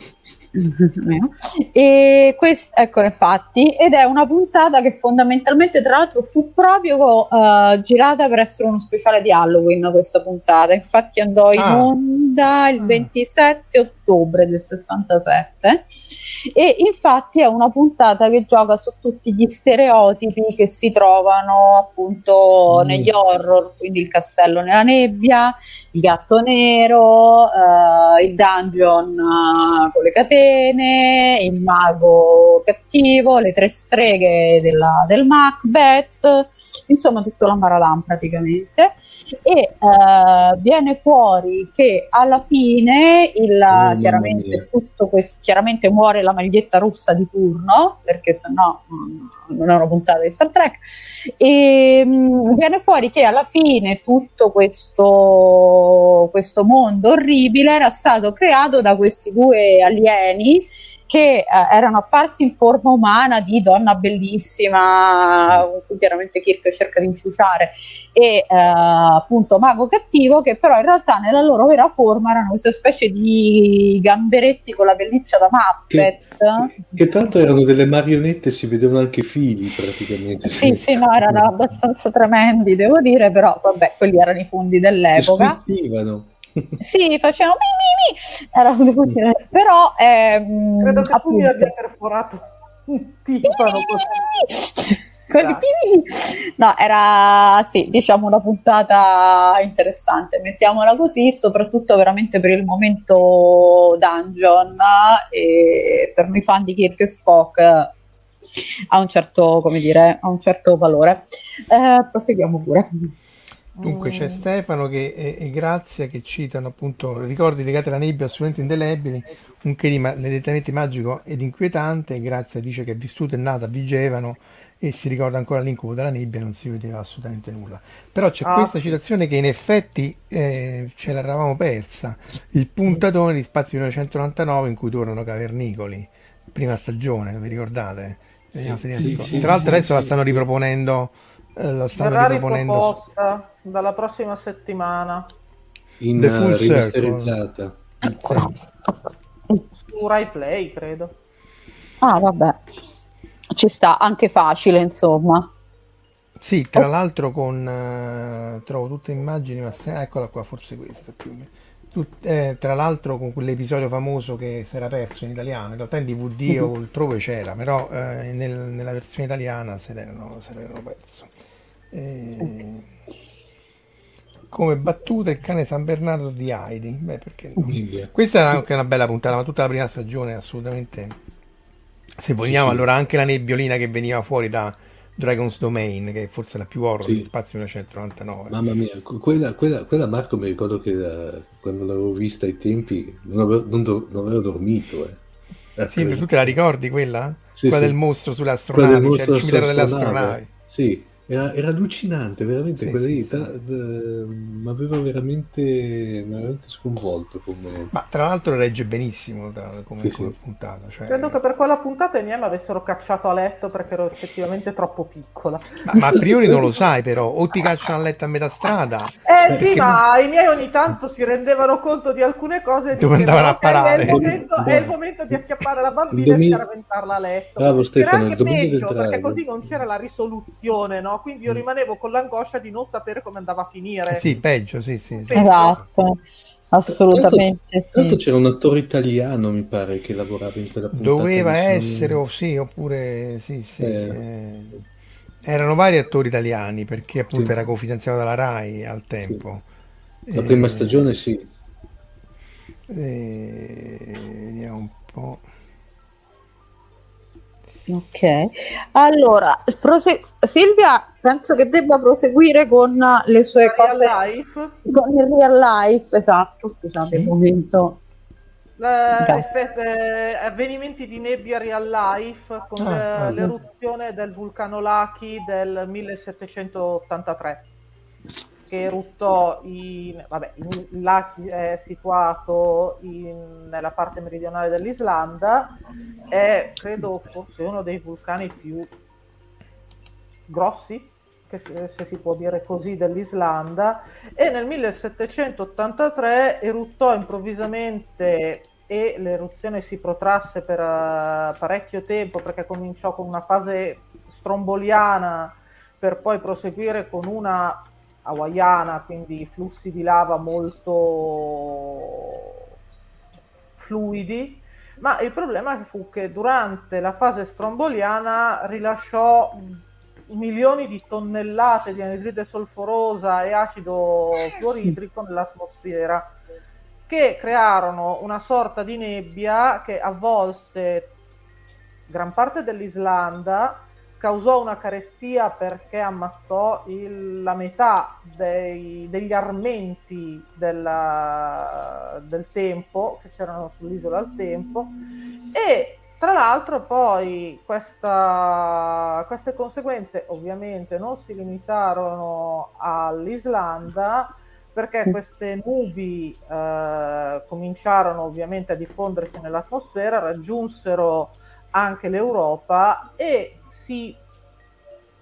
*laughs* e questo, ecco infatti, ed è una puntata che fondamentalmente tra l'altro fu proprio uh, girata per essere uno speciale di Halloween questa puntata, infatti andò in ah. onda il 27 ah. Ottobre del 67 e infatti è una puntata che gioca su tutti gli stereotipi che si trovano appunto mm. negli horror, quindi il castello nella nebbia, il gatto nero, uh, il dungeon uh, con le catene, il mago cattivo, le tre streghe della, del Macbeth, insomma tutto l'ambaralam praticamente. E uh, viene fuori che alla fine il, oh, chiaramente, tutto questo, chiaramente muore la maglietta rossa di turno perché sennò mm, non è una puntata di Star Trek. E um, viene fuori che alla fine tutto questo, questo mondo orribile era stato creato da questi due alieni che eh, erano apparsi in forma umana di donna bellissima, cui chiaramente Kirk cerca di inciuciare, e eh, appunto mago cattivo, che però in realtà nella loro vera forma erano queste specie di gamberetti con la pelliccia da Muppet. Che, che tanto erano delle marionette, si vedevano anche i fili praticamente. Sì, sì, no, erano abbastanza tremendi, devo dire, però vabbè, quelli erano i fondi dell'epoca. Squittivano sì, facevano mi mi mi. Era, dire, però ehm, credo che appunto, tu mi abbia perforato un timpano No, era sì, diciamo una puntata interessante, mettiamola così, soprattutto veramente per il momento dungeon e per noi fan di Kirk e Spock ha un certo, come dire, ha un certo valore. Eh, proseguiamo pure. Dunque c'è mm. Stefano che, e, e, Grazia che citano appunto ricordi legati alla nebbia assolutamente indelebili, un che di letteralmente magico ed inquietante. Grazia dice che è vissuto e nata a Vigevano e si ricorda ancora l'incubo della nebbia e non si vedeva assolutamente nulla. Però c'è ah. questa citazione che in effetti eh, ce l'eravamo persa, il puntatone di Spazio 1999 in cui tornano cavernicoli, prima stagione, vi ricordate? Sì, sì, sì, Tra l'altro adesso la stanno riproponendo eh, la stanno riproponendo dalla prossima settimana. In The Full rimasterizzata su Rai Play credo. Ah vabbè. Ci sta anche facile insomma. Sì tra oh. l'altro con uh, trovo tutte immagini ma se... eccola qua forse questa più Tut, eh, tra l'altro con quell'episodio famoso che si era perso in italiano, in realtà in DVD o altrove c'era, però eh, nel, nella versione italiana se l'erano, se l'erano perso. Eh, come battuta il cane San Bernardo di Heidi. Beh, perché no? Questa era anche una bella puntata, ma tutta la prima stagione assolutamente. Se vogliamo, sì, sì. allora anche la nebbiolina che veniva fuori da Dragon's Domain, che è forse la più horror sì. di Spazio 1999. Mamma mia, quella, quella, quella, Marco mi ricordo che da, quando l'avevo vista ai tempi non avevo, non do, non avevo dormito. Eh. Sì, tu te la ricordi quella? Sì, quella del mostro sulle astronavi, cioè il cimitero delle astronavi. Sì, era, era, allucinante, veramente, sì, quella sì, sì. mi aveva veramente, veramente, sconvolto. Come... Ma tra l'altro regge benissimo tra, come, come puntata. Cioè... Credo che per quella puntata i miei mi avessero cacciato a letto perché ero effettivamente troppo piccola. Ma, ma a priori non lo sai però, o ti cacciano a letto a metà strada. Eh perché... sì, ma i miei ogni tanto si rendevano conto di alcune cose. Dove andavano a parare. È il, momento, è il, momento, di acchiappare la bambina domin... e scarventarla a letto. Bravo Stefano, era anche peggio, perché così non c'era la risoluzione, no? Quindi io mm. rimanevo con l'angoscia di non sapere come andava a finire. Eh sì, peggio, sì, sì. sì. Esatto. Assolutamente tanto, sì. tanto c'era un attore italiano, mi pare, che lavorava in quella puntata. Doveva essere, o sì, oppure sì, sì. Eh. Eh. Erano vari attori italiani perché appunto sì. era cofinanziato dalla RAI al tempo. Sì. La prima stagione sì. vediamo un po'. Ok, allora prose- Silvia penso che debba proseguire con le sue real cose life. con il real life, esatto. Scusate un momento. Eh, avvenimenti di nebbia real life con ah, l'eruzione del vulcano Laki del 1783 che eruttò in, vabbè, in, Laki è situato in, nella parte meridionale dell'Islanda, è credo forse uno dei vulcani più grossi, se, se si può dire così, dell'Islanda e nel 1783 eruttò improvvisamente e l'eruzione si protrasse per uh, parecchio tempo perché cominciò con una fase stromboliana per poi proseguire con una hawaiana, quindi flussi di lava molto fluidi, ma il problema fu che durante la fase stromboliana rilasciò milioni di tonnellate di anidride solforosa e acido fluoridrico nell'atmosfera che crearono una sorta di nebbia che avvolse gran parte dell'Islanda causò una carestia perché ammazzò il, la metà dei, degli armenti della, del tempo che c'erano sull'isola al tempo. E tra l'altro poi questa, queste conseguenze ovviamente non si limitarono all'Islanda perché queste nubi eh, cominciarono ovviamente a diffondersi nell'atmosfera, raggiunsero anche l'Europa e si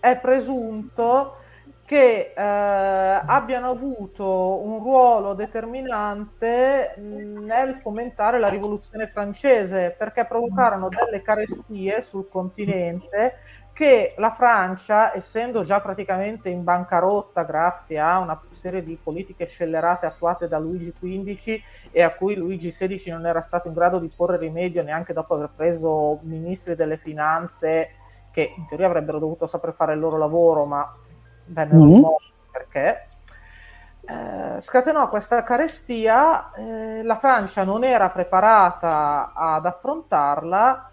è presunto che eh, abbiano avuto un ruolo determinante nel fomentare la rivoluzione francese perché provocarono delle carestie sul continente che la Francia, essendo già praticamente in bancarotta grazie a una serie di politiche scellerate attuate da Luigi XV e a cui Luigi XVI non era stato in grado di porre rimedio neanche dopo aver preso ministri delle finanze che in teoria avrebbero dovuto saper fare il loro lavoro, ma vennero mm. morti perché eh, scatenò questa carestia, eh, la Francia non era preparata ad affrontarla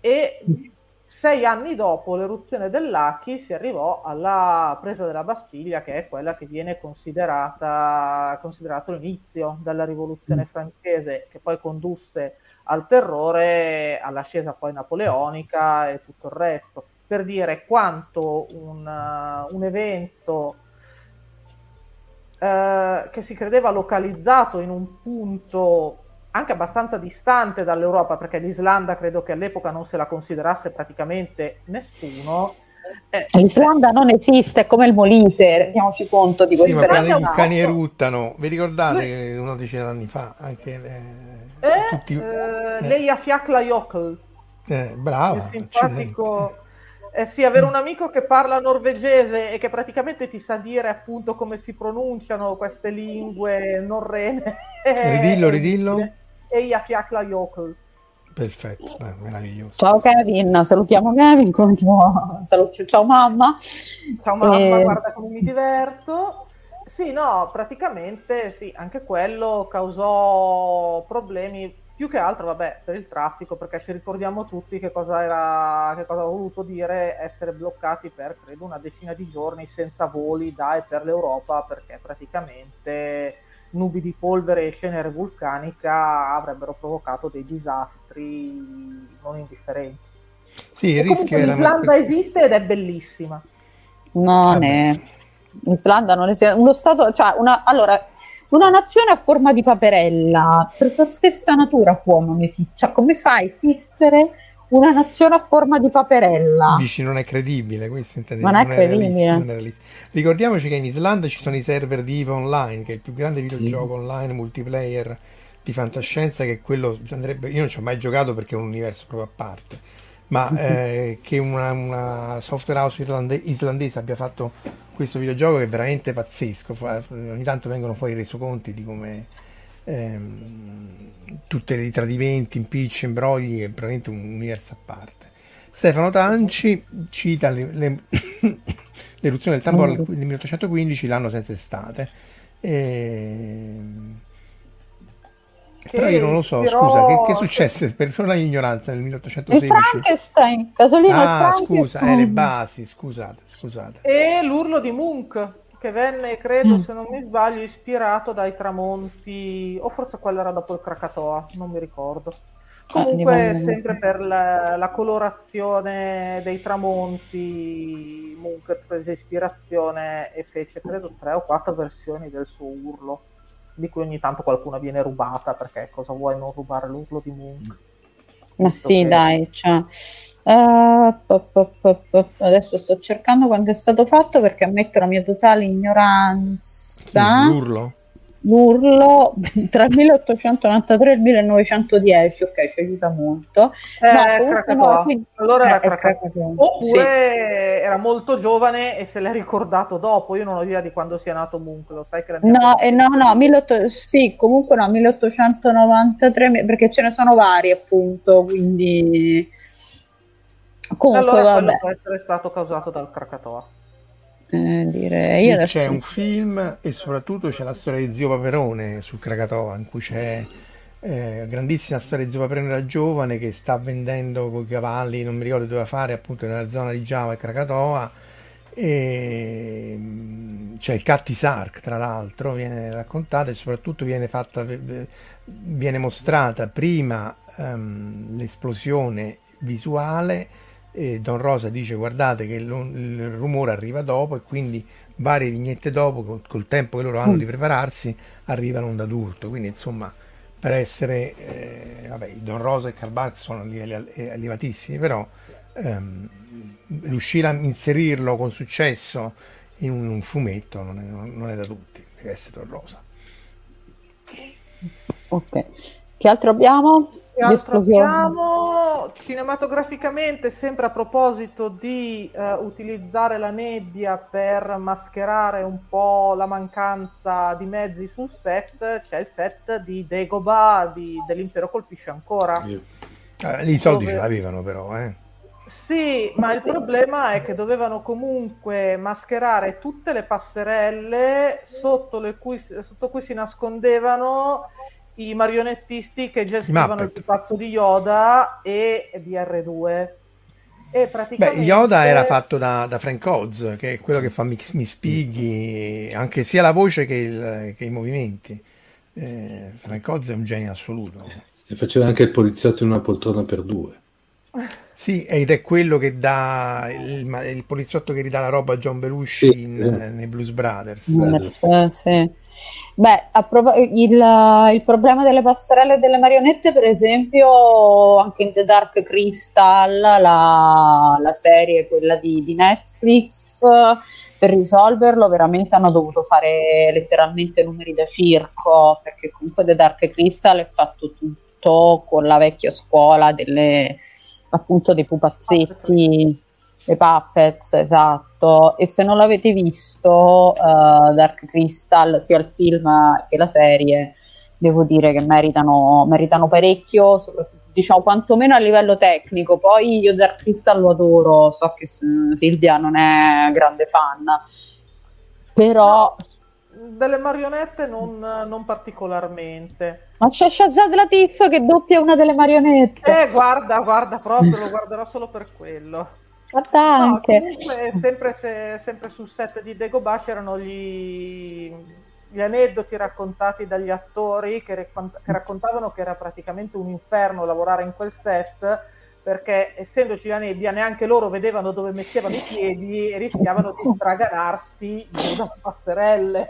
e sei anni dopo l'eruzione dell'Achi si arrivò alla presa della Bastiglia, che è quella che viene considerata l'inizio della rivoluzione mm. francese, che poi condusse al terrore, all'ascesa poi napoleonica e tutto il resto, per dire quanto un, uh, un evento uh, che si credeva localizzato in un punto anche abbastanza distante dall'Europa, perché l'Islanda credo che all'epoca non se la considerasse praticamente nessuno. Eh, L'Islanda non esiste, è come il Molise, rendiamoci conto di questo. Sì, ma quando i vulcani eruttano, vi ricordate che una decina d'anni fa anche le e tutti... eh, Leia Fiacla Jokl. Eh, bravo. simpatico. Eh sì, avere un amico che parla norvegese e che praticamente ti sa dire appunto come si pronunciano queste lingue norrene. *laughs* Ridillo, ridillo. Eia Fiacla Jokl. Perfetto, eh, meraviglioso. Ciao Kevin, salutiamo Kevin, continuo. Saluto, ciao mamma. Ciao mamma, e... guarda come mi diverto. Sì, no, praticamente sì, anche quello causò problemi più che altro, vabbè, per il traffico, perché ci ricordiamo tutti che cosa, era, che cosa ha voluto dire essere bloccati per, credo, una decina di giorni senza voli da e per l'Europa, perché praticamente nubi di polvere e cenere vulcanica avrebbero provocato dei disastri non indifferenti. Sì, il rischio era... L'Islanda esiste ed è bellissima. Non è Islanda non esiste, uno stato, cioè una, allora, una nazione a forma di paperella, per sua stessa natura può non esistere, cioè come fa a esistere una nazione a forma di paperella? Dici non è credibile, questo intende non, non, è credibile. Non è Ricordiamoci che in Islanda ci sono i server di EVE Online, che è il più grande videogioco mm. online multiplayer di fantascienza, che quello andrebbe, io non ci ho mai giocato perché è un universo proprio a parte ma eh, che una, una, software house irlande- islandese abbia fatto questo videogioco è veramente pazzesco. Ogni tanto vengono fuori i resoconti di come ehm, tutti i tradimenti, impicci, imbrogli, è veramente un universo a parte. Stefano Tanci cita le, le, *coughs* l'eruzione del tamburo nel 1815, l'anno senza estate. E, ehm, però io non lo so, ispirò... scusa, che, che successe per una ignoranza nel 1816? Il Frankenstein, Casolino Ah, scusa, eh, le basi, scusate, scusate. E l'urlo di Munch, che venne, credo, mm. se non mi sbaglio, ispirato dai tramonti, o forse quello era dopo il Krakatoa, non mi ricordo. Ah, Comunque, ah, sempre per la, la, colorazione dei tramonti, Munch prese ispirazione e fece, credo, tre o quattro versioni del suo urlo di cui ogni tanto qualcuna viene rubata perché cosa vuoi non rubare l'urlo di Moon? Ma sì, che... dai, cioè, uh, pop, pop, pop, adesso sto cercando quando è stato fatto perché ammetto la mia totale ignoranza. Sì, l'urlo? l'urlo tra il 1893 e il 1910 ok ci aiuta molto eh, no, no, quindi... allora era eh, oppure sì. era molto giovane e se l'è ricordato dopo io non ho idea di quando sia nato Munch lo sai che no, eh, no no 18... sì comunque no 1893 perché ce ne sono vari appunto quindi comunque allora vabbè. può essere stato causato dal Krakatoa eh, direi. Adesso... C'è un film e soprattutto c'è la storia di Zio Paperone su Krakatoa, in cui c'è eh, grandissima storia di Zio Paperone da giovane che sta vendendo con i cavalli, non mi ricordo dove fare, appunto nella zona di Java e Krakatoa. E mm, c'è il Catti Sark, tra l'altro, viene raccontata e soprattutto viene fatta, viene mostrata prima um, l'esplosione visuale e Don Rosa dice guardate che il, rumore arriva dopo e quindi varie vignette dopo col, col tempo che loro hanno mm. di prepararsi arrivano un adulto quindi insomma per essere eh, vabbè, Don Rosa e Karl Barks sono a livelli elevatissimi però ehm, riuscire a inserirlo con successo in un, un fumetto non è, non è, da tutti deve essere Don Rosa ok che altro abbiamo? Che altro abbiamo? Cinematograficamente, sempre a proposito di eh, utilizzare la nebbia per mascherare un po' la mancanza di mezzi sul set, c'è il set di Degoba di, dell'Impero colpisce ancora. Eh, I soldi dove... ce l'avevano però, eh. Sì, ma il problema è che dovevano comunque mascherare tutte le passerelle sotto, cui, sotto cui si nascondevano i marionettisti che gestivano il pazzo di Yoda e di R2. E praticamente... Beh, Yoda era fatto da, da Frank Oz, che è quello che fa Mi, mi spieghi anche sia la voce che, il, che i movimenti. Eh, Frank Oz è un genio assoluto. E faceva anche il poliziotto in una poltrona per due. Sì, ed è quello che dà il, il poliziotto che ridà la roba a John Belushi sì, in, eh. nei Blues Brothers. Sì, sì. Beh, prov- il, il, problema delle passerelle e delle marionette, per esempio, anche in The Dark Crystal, la, la serie, quella di, di, Netflix, per risolverlo veramente hanno dovuto fare letteralmente numeri da circo, perché comunque The Dark Crystal è fatto tutto con la vecchia scuola delle, appunto dei pupazzetti le Puppets, esatto. E se non l'avete visto, uh, Dark Crystal, sia il film che la serie, devo dire che meritano, meritano parecchio, diciamo quantomeno a livello tecnico. Poi io Dark Crystal lo adoro, so che Silvia non è grande fan, però... delle marionette non, non, particolarmente. Ma c'è Shazad Latif che doppia una delle marionette. Eh, guarda, guarda proprio, lo guarderò solo per quello. Fatta anche. No, sempre, se, sempre, sul set di Dagobah c'erano gli, gli, aneddoti raccontati dagli attori che, che raccontavano che era praticamente un inferno lavorare in quel set perché essendoci la nebbia neanche loro vedevano dove mettevano i piedi e rischiavano di straganarsi dalle passerelle.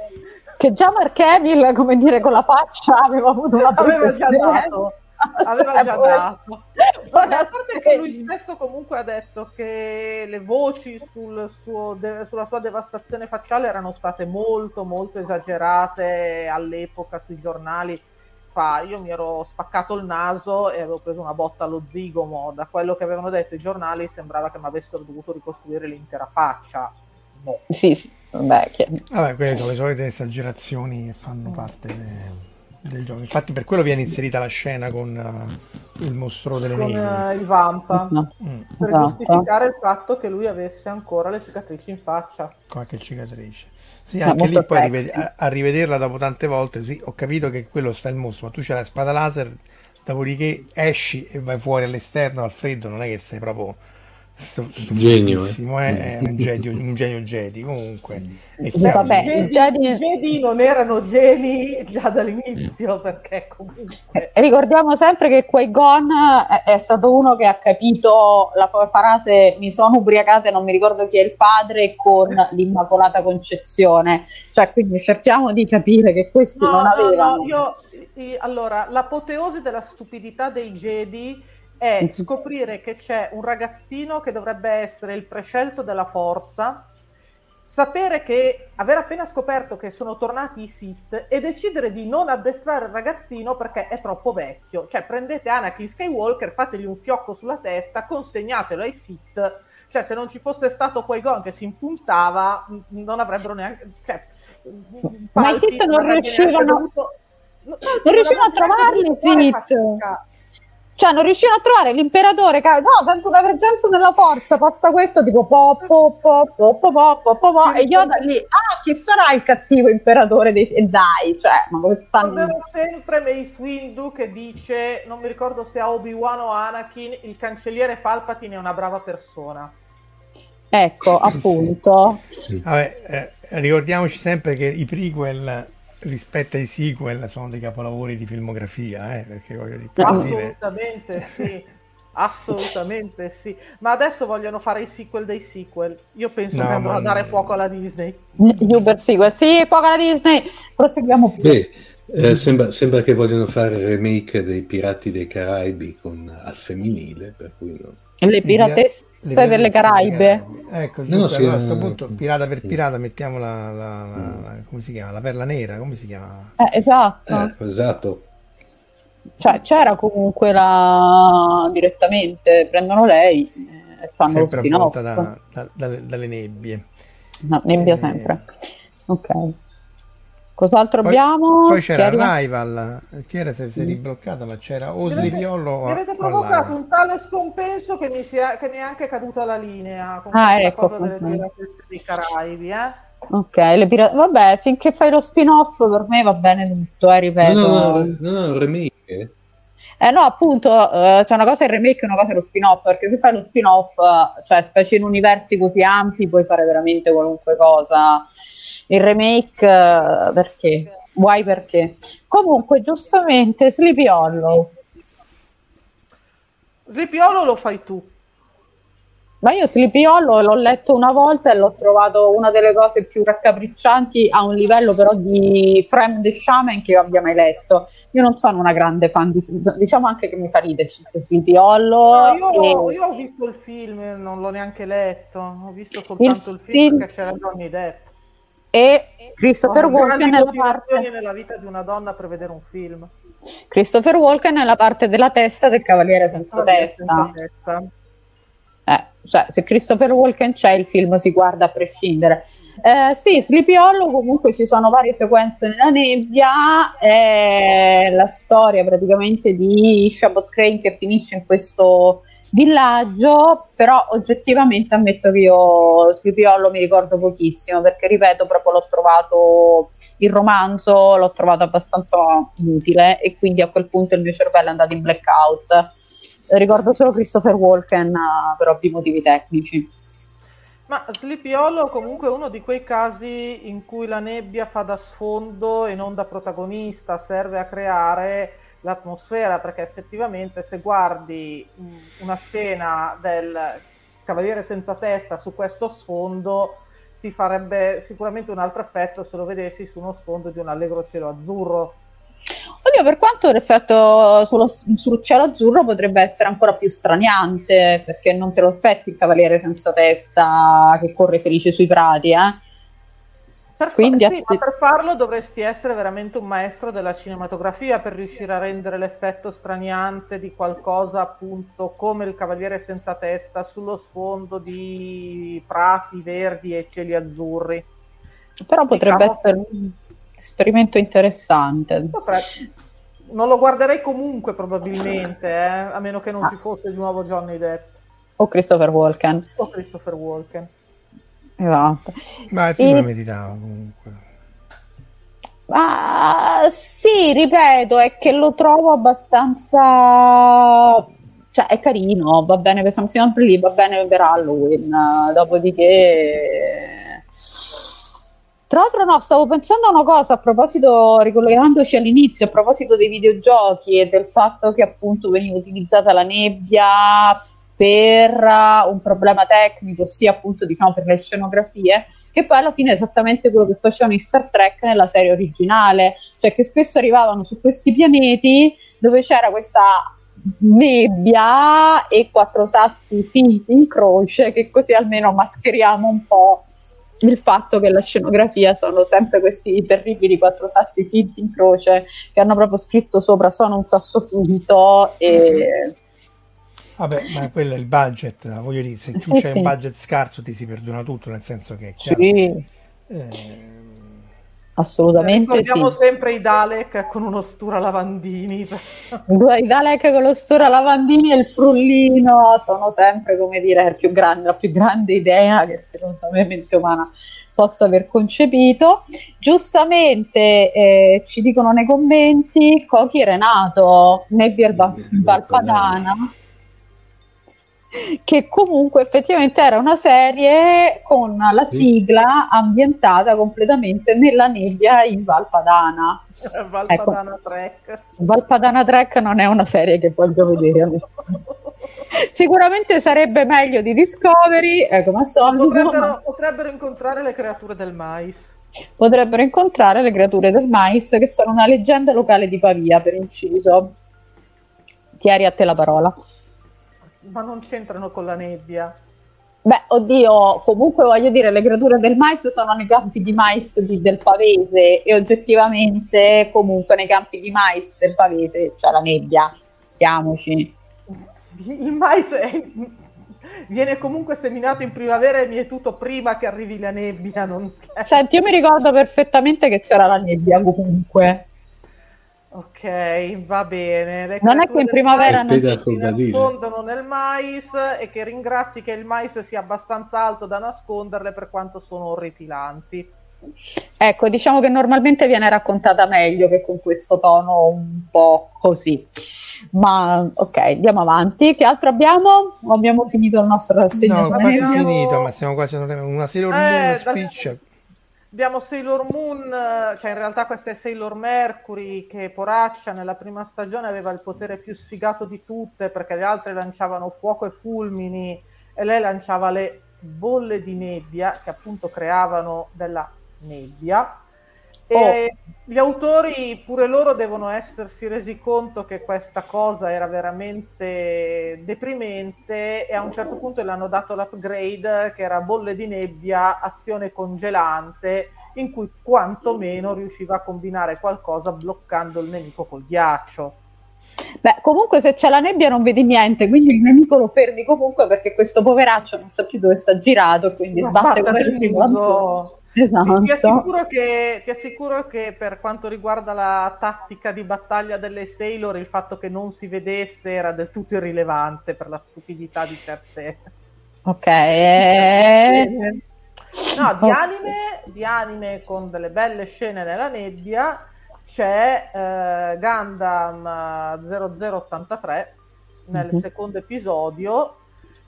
Che già Mark Hamill, come dire, con la faccia aveva avuto una aveva già dato *laughs* aveva già dato. *laughs* a parte che lui stesso comunque ha detto che le voci sul suo de- sulla sua devastazione facciale erano state molto molto esagerate all'epoca sui giornali. Fa, io mi ero spaccato il naso e avevo preso una botta allo zigomo. Da quello che avevano detto i giornali sembrava che mi avessero dovuto ricostruire l'intera faccia. No. Sì, sì. Vabbè, che... Vabbè, quelle sono le solite esagerazioni che fanno parte de del gioco. Infatti, per quello viene inserita la scena con uh, il mostro delle con, nevi. Uh, il Vampa no. mm. per esatto. giustificare il fatto che lui avesse ancora le cicatrici in faccia. Qualche cicatrice. Sì, anche lì poi rived- a, a, rivederla dopo tante volte, sì, ho capito che quello sta il mostro, ma tu c'hai la spada laser, dopodiché esci e vai fuori all'esterno al freddo, non è che sei proprio genio eh. è un genio, un genio Jedi comunque. Beh, vabbè, i Jedi, Jedi, non erano geni già dall'inizio perché comunque eh, ricordiamo sempre che Qui-Gon è, è, stato uno che ha capito la frase mi sono ubriacata e non mi ricordo chi è il padre con l'Immacolata Concezione. Cioè quindi cerchiamo di capire che questi no, non avevano no, io, allora l'apoteosi della stupidità dei Jedi è scoprire che c'è un ragazzino che dovrebbe essere il prescelto della forza sapere che aver appena scoperto che sono tornati i Sith e decidere di non addestrare il ragazzino perché è troppo vecchio. Cioè, prendete Anakin Skywalker, fategli un fiocco sulla testa, consegnatelo ai Sith. Cioè, se non ci fosse stato Qui-Gon che si impuntava, non avrebbero neanche... Cioè, Ma i Sith non riuscivano... Dovuto... Non, riuscivano a trovarli, Sith! Cioè, non riuscivano a trovare l'imperatore. No, sento una presenza nella forza. Basta questo, tipo po po po po po po po po po. E Yoda lì, ah, chi sarà il cattivo imperatore dei. E dai, cioè, ma come stanno? Avevo sempre Mace Windu che dice, non mi ricordo se a Obi-Wan o Anakin, il cancelliere Palpatine è una brava persona. Ecco, appunto. Vabbè, eh, ricordiamoci sempre che i prequel rispetto ai sequel sono dei capolavori di filmografia, eh, perché voglio dire, assolutamente sì. Assolutamente sì, ma adesso vogliono fare i sequel dei sequel. Io penso no, che andrò a dare fuoco alla Disney. Uber sequel, sì, fuoco alla Disney. Proseguiamo. Beh, eh, sembra, sembra, che vogliono fare il remake dei Pirati dei Caraibi con, al femminile, per cui no. Le piratesse le delle Caraibe. Ecco, no, sì, a questo punto pirata per pirata mettiamo la, la, la, come si chiama? La perla nera, come si chiama? Eh, esatto. Eh, esatto. Cioè c'era comunque la direttamente, prendono lei e fanno sempre lo spin-off. Da, da, da, dalle nebbie. No, nebbia eh... sempre. Ok. Cos'altro poi, abbiamo? Poi c'era Rival, chi era se si è ribloccata, ma c'era o Sliviolo Mi avete provocato un tale scompenso che mi, sia, che mi è anche caduta la linea con ah, ecco, cosa delle dei Caraibi, eh? Ok, le pirate... vabbè, finché fai lo spin-off per me va bene tutto, eh, ripeto. No, no, no, no, remake. Eh no, appunto, eh, c'è una cosa il remake e una cosa lo spin-off, perché se fai lo spin-off, cioè specie in universi così ampi, puoi fare veramente qualunque cosa. Il remake, eh, perché? Why perché? Comunque, giustamente, Sleepy Hollow. Sleepy Hollow lo fai tu. Ma io Sleepy Hollow l'ho letto una volta e l'ho trovato una delle cose più raccapriccianti a un livello però di Frame the Shaman che io abbia mai letto. Io non sono una grande fan di... diciamo anche che mi fa ridere Sleepy Hollow. No, io, e... io, ho visto il film, non l'ho neanche letto, ho visto soltanto il, il film, film perché c'era Johnny Depp e Christopher Walken nella parte nella vita di una donna per vedere un film Christopher Walken nella parte della testa del cavaliere senza, oh, testa. senza testa cioè, se Christopher Walken c'è il film si guarda a prescindere eh, sì, Sleepy Hollow comunque ci sono varie sequenze nella nebbia è la storia praticamente di Shabbat Crane che finisce in questo villaggio, però oggettivamente ammetto che io Tripiollo mi ricordo pochissimo perché ripeto proprio l'ho trovato il romanzo l'ho trovato abbastanza inutile e quindi a quel punto il mio cervello è andato in blackout. Ricordo solo Christopher Walken per ovvi motivi tecnici. Ma Sleepy Hollow comunque è uno di quei casi in cui la nebbia fa da sfondo e non da protagonista, serve a creare l'atmosfera, perché effettivamente se guardi una scena del Cavaliere senza testa su questo sfondo ti farebbe sicuramente un altro effetto se lo vedessi su uno sfondo di un allegro cielo azzurro. Oddio, per quanto l'effetto sullo, sul cielo azzurro potrebbe essere ancora più straniante, perché non te lo aspetti il cavaliere senza testa che corre felice sui prati, eh? Per, Quindi, sì, atti... per farlo dovresti essere veramente un maestro della cinematografia per riuscire a rendere l'effetto straniante di qualcosa appunto come il Cavaliere senza testa sullo sfondo di prati verdi e cieli azzurri. Però potrebbe diciamo... essere un esperimento interessante. Non lo guarderei comunque probabilmente, eh? a meno che non ah. ci fosse di nuovo Johnny Depp. O Christopher Walken. O Christopher Walken. Esatto. Ma il film e... meditava comunque. Ah, sì, ripeto, è che lo trovo abbastanza... Cioè, è carino, va bene per sempre lì, va bene per Halloween. Dopodiché... Tra l'altro no, stavo pensando a una cosa a proposito, ricollegandoci all'inizio, a proposito dei videogiochi e del fatto che appunto veniva utilizzata la nebbia per uh, un problema tecnico, sia appunto diciamo per le scenografie, che poi alla fine è esattamente quello che facevano in Star Trek nella serie originale, cioè che spesso arrivavano su questi pianeti dove c'era questa nebbia e quattro sassi finti in croce che così almeno mascheriamo un po' il fatto che la scenografia sono sempre questi terribili quattro sassi finti in croce che hanno proprio scritto sopra sono un sasso finto e... Vabbè, ma quello è il budget, voglio dire, se sì, c'è sì. un budget scarso ti si perdona tutto, nel senso che è chiaro, sì. eh, assolutamente ricordiamo sì. sempre i Dalek con uno stura lavandini. I Dalek con lo stura lavandini e il frullino sono sempre come dire più grande, la più grande idea che secondo me mente umana possa aver concepito. Giustamente eh, ci dicono nei commenti Cochi Renato Nebbia Valpadana che comunque effettivamente era una serie con la sigla ambientata completamente nella nebbia in Valpadana. *laughs* Valpadana ecco. Trek. Valpadana Trek non è una serie che voglio vedere Sicuramente sarebbe meglio di Discovery, eh, come Potrebbero, potrebbero incontrare le creature del mais. Potrebbero incontrare le creature del mais, che sono una leggenda locale di Pavia, per inciso. Tieri a te la parola ma non c'entrano con la nebbia. Beh, oddio, comunque voglio dire, le creature del mais sono nei campi di mais di, del Pavese e oggettivamente comunque nei campi di mais del Pavese c'è la nebbia, stiamoci. Il mais è, viene comunque seminato in primavera e mietuto prima che arrivi la nebbia. Non... Senti, io mi ricordo perfettamente che c'era la nebbia comunque. Ok, va bene. Le non è che in primavera non si nascondono nel mais e che ringrazi che il mais sia abbastanza alto da nasconderle per quanto sono orripilanti. Ecco, diciamo che normalmente viene raccontata meglio che con questo tono un po' così. Ma ok, andiamo avanti. Che altro abbiamo? Abbiamo finito il nostro rassegno? No, quasi finito, ma siamo quasi una serie eh, speech. Dal Abbiamo Sailor Moon, cioè in realtà questa è Sailor Mercury che poraccia nella prima stagione aveva il potere più sfigato di tutte perché le altre lanciavano fuoco e fulmini e lei lanciava le bolle di nebbia che appunto creavano della nebbia e oh. gli autori pure loro devono essersi resi conto che questa cosa era veramente deprimente e a un certo punto le hanno dato l'upgrade che era bolle di nebbia, azione congelante, in cui quantomeno riusciva a combinare qualcosa bloccando il nemico col ghiaccio. Beh, comunque se c'è la nebbia non vedi niente, quindi il nemico lo fermi comunque perché questo poveraccio non sa più dove sta girato quindi non sbatte con il muso. Esatto. Ti assicuro, che, ti assicuro, che, per quanto riguarda la tattica di battaglia delle Sailor, il fatto che non si vedesse era del tutto irrilevante per la stupidità di certe. Ok. *laughs* Eh. no, di anime, di anime con delle belle scene nella nebbia c'è eh, Gundam 0083 nel uh-huh. secondo episodio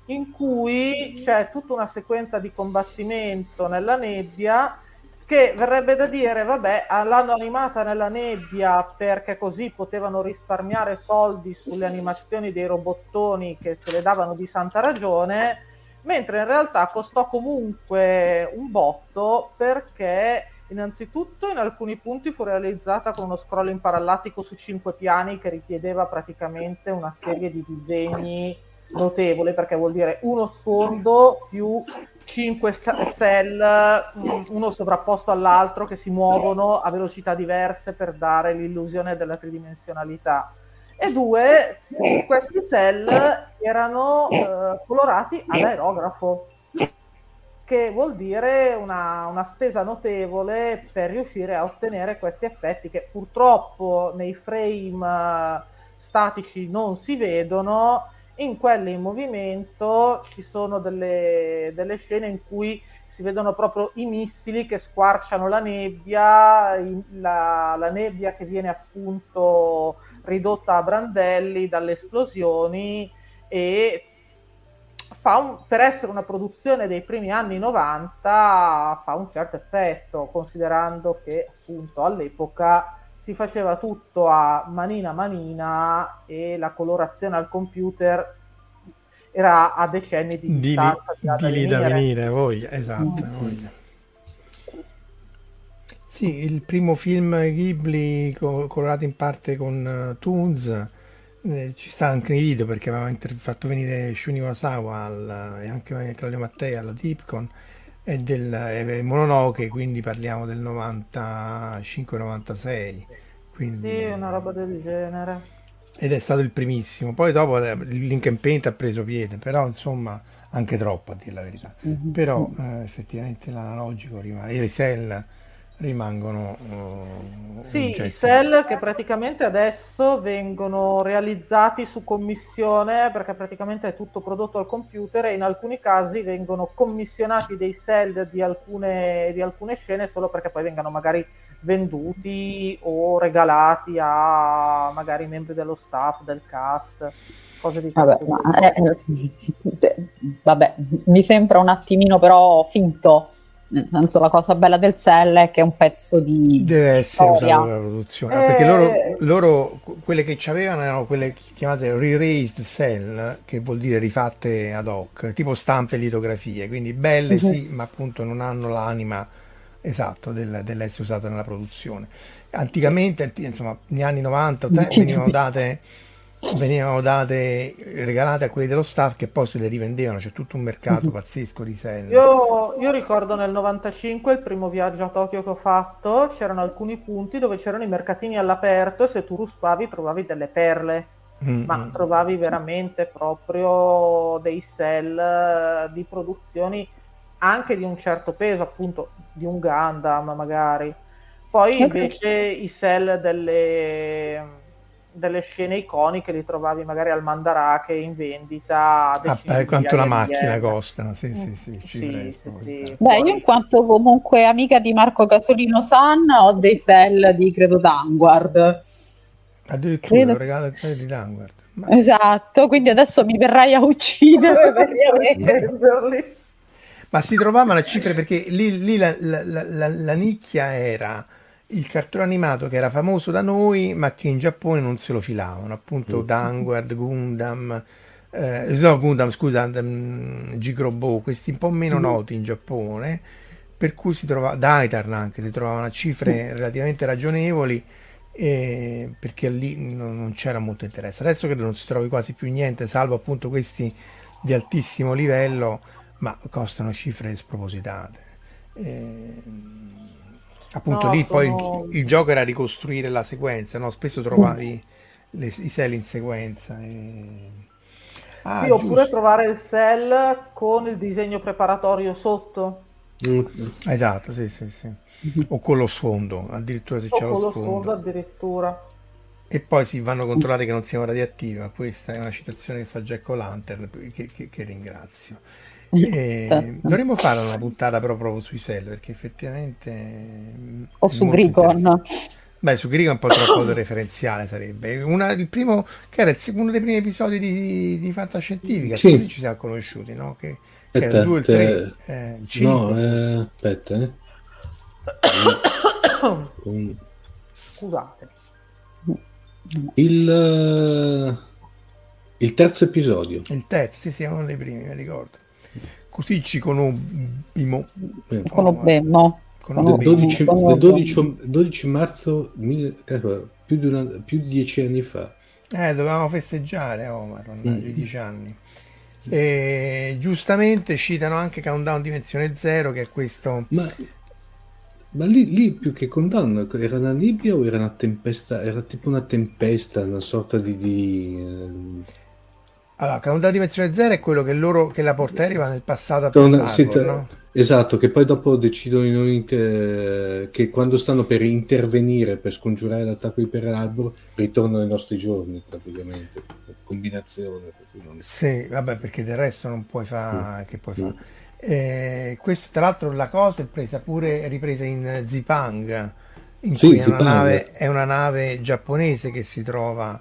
in cui c'è tutta una sequenza di combattimento nella nebbia che verrebbe da dire, vabbè, l'hanno animata nella nebbia perché così potevano risparmiare soldi sulle animazioni dei robottoni che se le davano di santa ragione, mentre in realtà costò comunque un botto perché innanzitutto in alcuni punti fu realizzata con uno scroll in parallatico su cinque piani che richiedeva praticamente una serie di disegni notevole perché vuol dire uno sfondo più 5 cell, mm, uno sovrapposto all'altro che si muovono a velocità diverse per dare l'illusione della tridimensionalità. E due, questi cell erano eh, colorati ad aerografo, che vuol dire una, una spesa notevole per riuscire a ottenere questi effetti che purtroppo nei frame eh, statici non si vedono. In quelle in movimento ci sono delle, delle scene in cui si vedono proprio i missili che squarciano la nebbia, la, la, nebbia che viene appunto ridotta a brandelli dalle esplosioni e un, per essere una produzione dei primi anni 90 fa un certo effetto, considerando che appunto all'epoca si faceva tutto a manina manina e la colorazione al computer era a decenni di, di distanza. Di, di lì da venire, voglia, esatto. Mm. Voglia. Sì, il primo film Ghibli co- colorato in parte con uh, Toons eh, ci sta anche nei video perché aveva inter- fatto venire Shuni Wasawa al, e anche Claudio Mattei alla Deepcon è del è Mononoke, quindi parliamo del 95-96. Quindi... Sì, una roba del genere. Ed è stato il primissimo. Poi dopo il Link and Paint ha preso piede, però insomma anche troppo a dire la verità. Mm-hmm. Però eh, effettivamente l'analogico rimane. E cell rimangono uh, sì, i cell che praticamente adesso vengono realizzati su commissione perché praticamente è tutto prodotto al computer e in alcuni casi vengono commissionati dei cell di alcune, di alcune scene solo perché poi vengano magari venduti o regalati a magari membri dello staff, del cast cose di vabbè, eh, eh, vabbè, mi sembra un attimino però finto nel senso la cosa bella del cell è che è un pezzo di deve essere storia. usato per la produzione. Eh... perché loro, loro, quelle che ci avevano erano quelle chiamate re-raised cell che vuol dire rifatte ad hoc tipo stampe e litografie. Quindi belle uh-huh. sì ma appunto non hanno l'anima esatto del, dell'essere usato nella produzione. Anticamente insomma negli anni 90 venivano date venivano date regalate a quelli dello staff che poi se le rivendevano. C'è tutto un mercato mhm. pazzesco di selle io, io, ricordo nel 95 il primo viaggio a Tokyo che ho fatto. C'erano alcuni punti dove c'erano i mercatini all'aperto e se tu ruspavi trovavi delle perle. Mm-hmm. ma trovavi veramente proprio dei sell di produzioni anche di un certo peso appunto di un Gundam magari. Poi invece i sell delle delle scene iconiche li trovavi magari al Mandarake in vendita. Ah, beh, quanto la macchina costa, sì, sì, sì, ci sì, sì, sì. Beh, io in quanto comunque amica di Marco Casolino San ho dei sell di credo Danguard. Addirittura credo... regalo di Danguard. Ma... Esatto, quindi adesso mi verrai a uccidere *laughs* per Ma si trovavano le cifre perché lì, lì la, la, la, la nicchia era il cartone animato che era famoso da noi ma che in Giappone non se lo filavano, appunto mm. Danguard, Gundam, eh, no Gundam scusa, um, Gigrobo, questi un po' meno mm. noti in Giappone, per cui si trovava, Daitarn anche, si trovavano a cifre mm. relativamente ragionevoli eh, perché lì non, non, c'era molto interesse. Adesso credo non si trovi quasi più niente, salvo appunto questi di altissimo livello, ma costano cifre spropositate. Eh, Appunto no, lì sono... poi il, il, gioco era ricostruire la sequenza, no? spesso trovavi le, i cell in sequenza. E... Ah, sì, oppure trovare il cell con il disegno preparatorio sotto. Mm. Esatto, sì, sì, sì. Mm-hmm. O con lo sfondo, addirittura se o c'è lo sfondo. sfondo addirittura. E poi si vanno controllati che non siano radioattivi, ma questa è una citazione che fa Jack O'Lantern, che, che, che ringrazio. Eh, dovremmo fare una puntata però proprio sui cell perché effettivamente o su Grigon. beh su Grigon è un po' troppo referenziale sarebbe. Una, il primo che era il, uno dei primi episodi di, di fantascientifica sì. così ci siamo conosciuti no? che, che era il 2 il 3 eh, il 5 no eh, aspetta eh. Un... scusate. Il il terzo episodio. Il terzo sì sì è uno dei primi mi ricordo Così ci conobbimo. Conobbemmo. Del 12, 12, 12 marzo, mille, più, di una, più di dieci anni fa. Eh, dovevamo festeggiare, Omar, mm. dieci anni. E, giustamente citano anche Countdown Dimensione Zero, che è questo... Ma, ma lì, lì, più che Countdown era una nebbia o era una tempesta? Era tipo una tempesta, una sorta di... di eh allora, Countdown Dimensione Zero è quello che loro che la portaerei va nel passato a Torna, sì, no? Esatto, che poi dopo decidono inter... che quando stanno per intervenire per scongiurare l'attacco di Pearl Harbor ritornano ai nostri giorni praticamente, combinazione. Non... Sì, vabbè, perché del resto non puoi fare... Mm. Che puoi mm. fare? Eh, questa tra l'altro la cosa è presa pure ripresa in Zipang, in sì, cui è una, nave, è una, nave, giapponese che si trova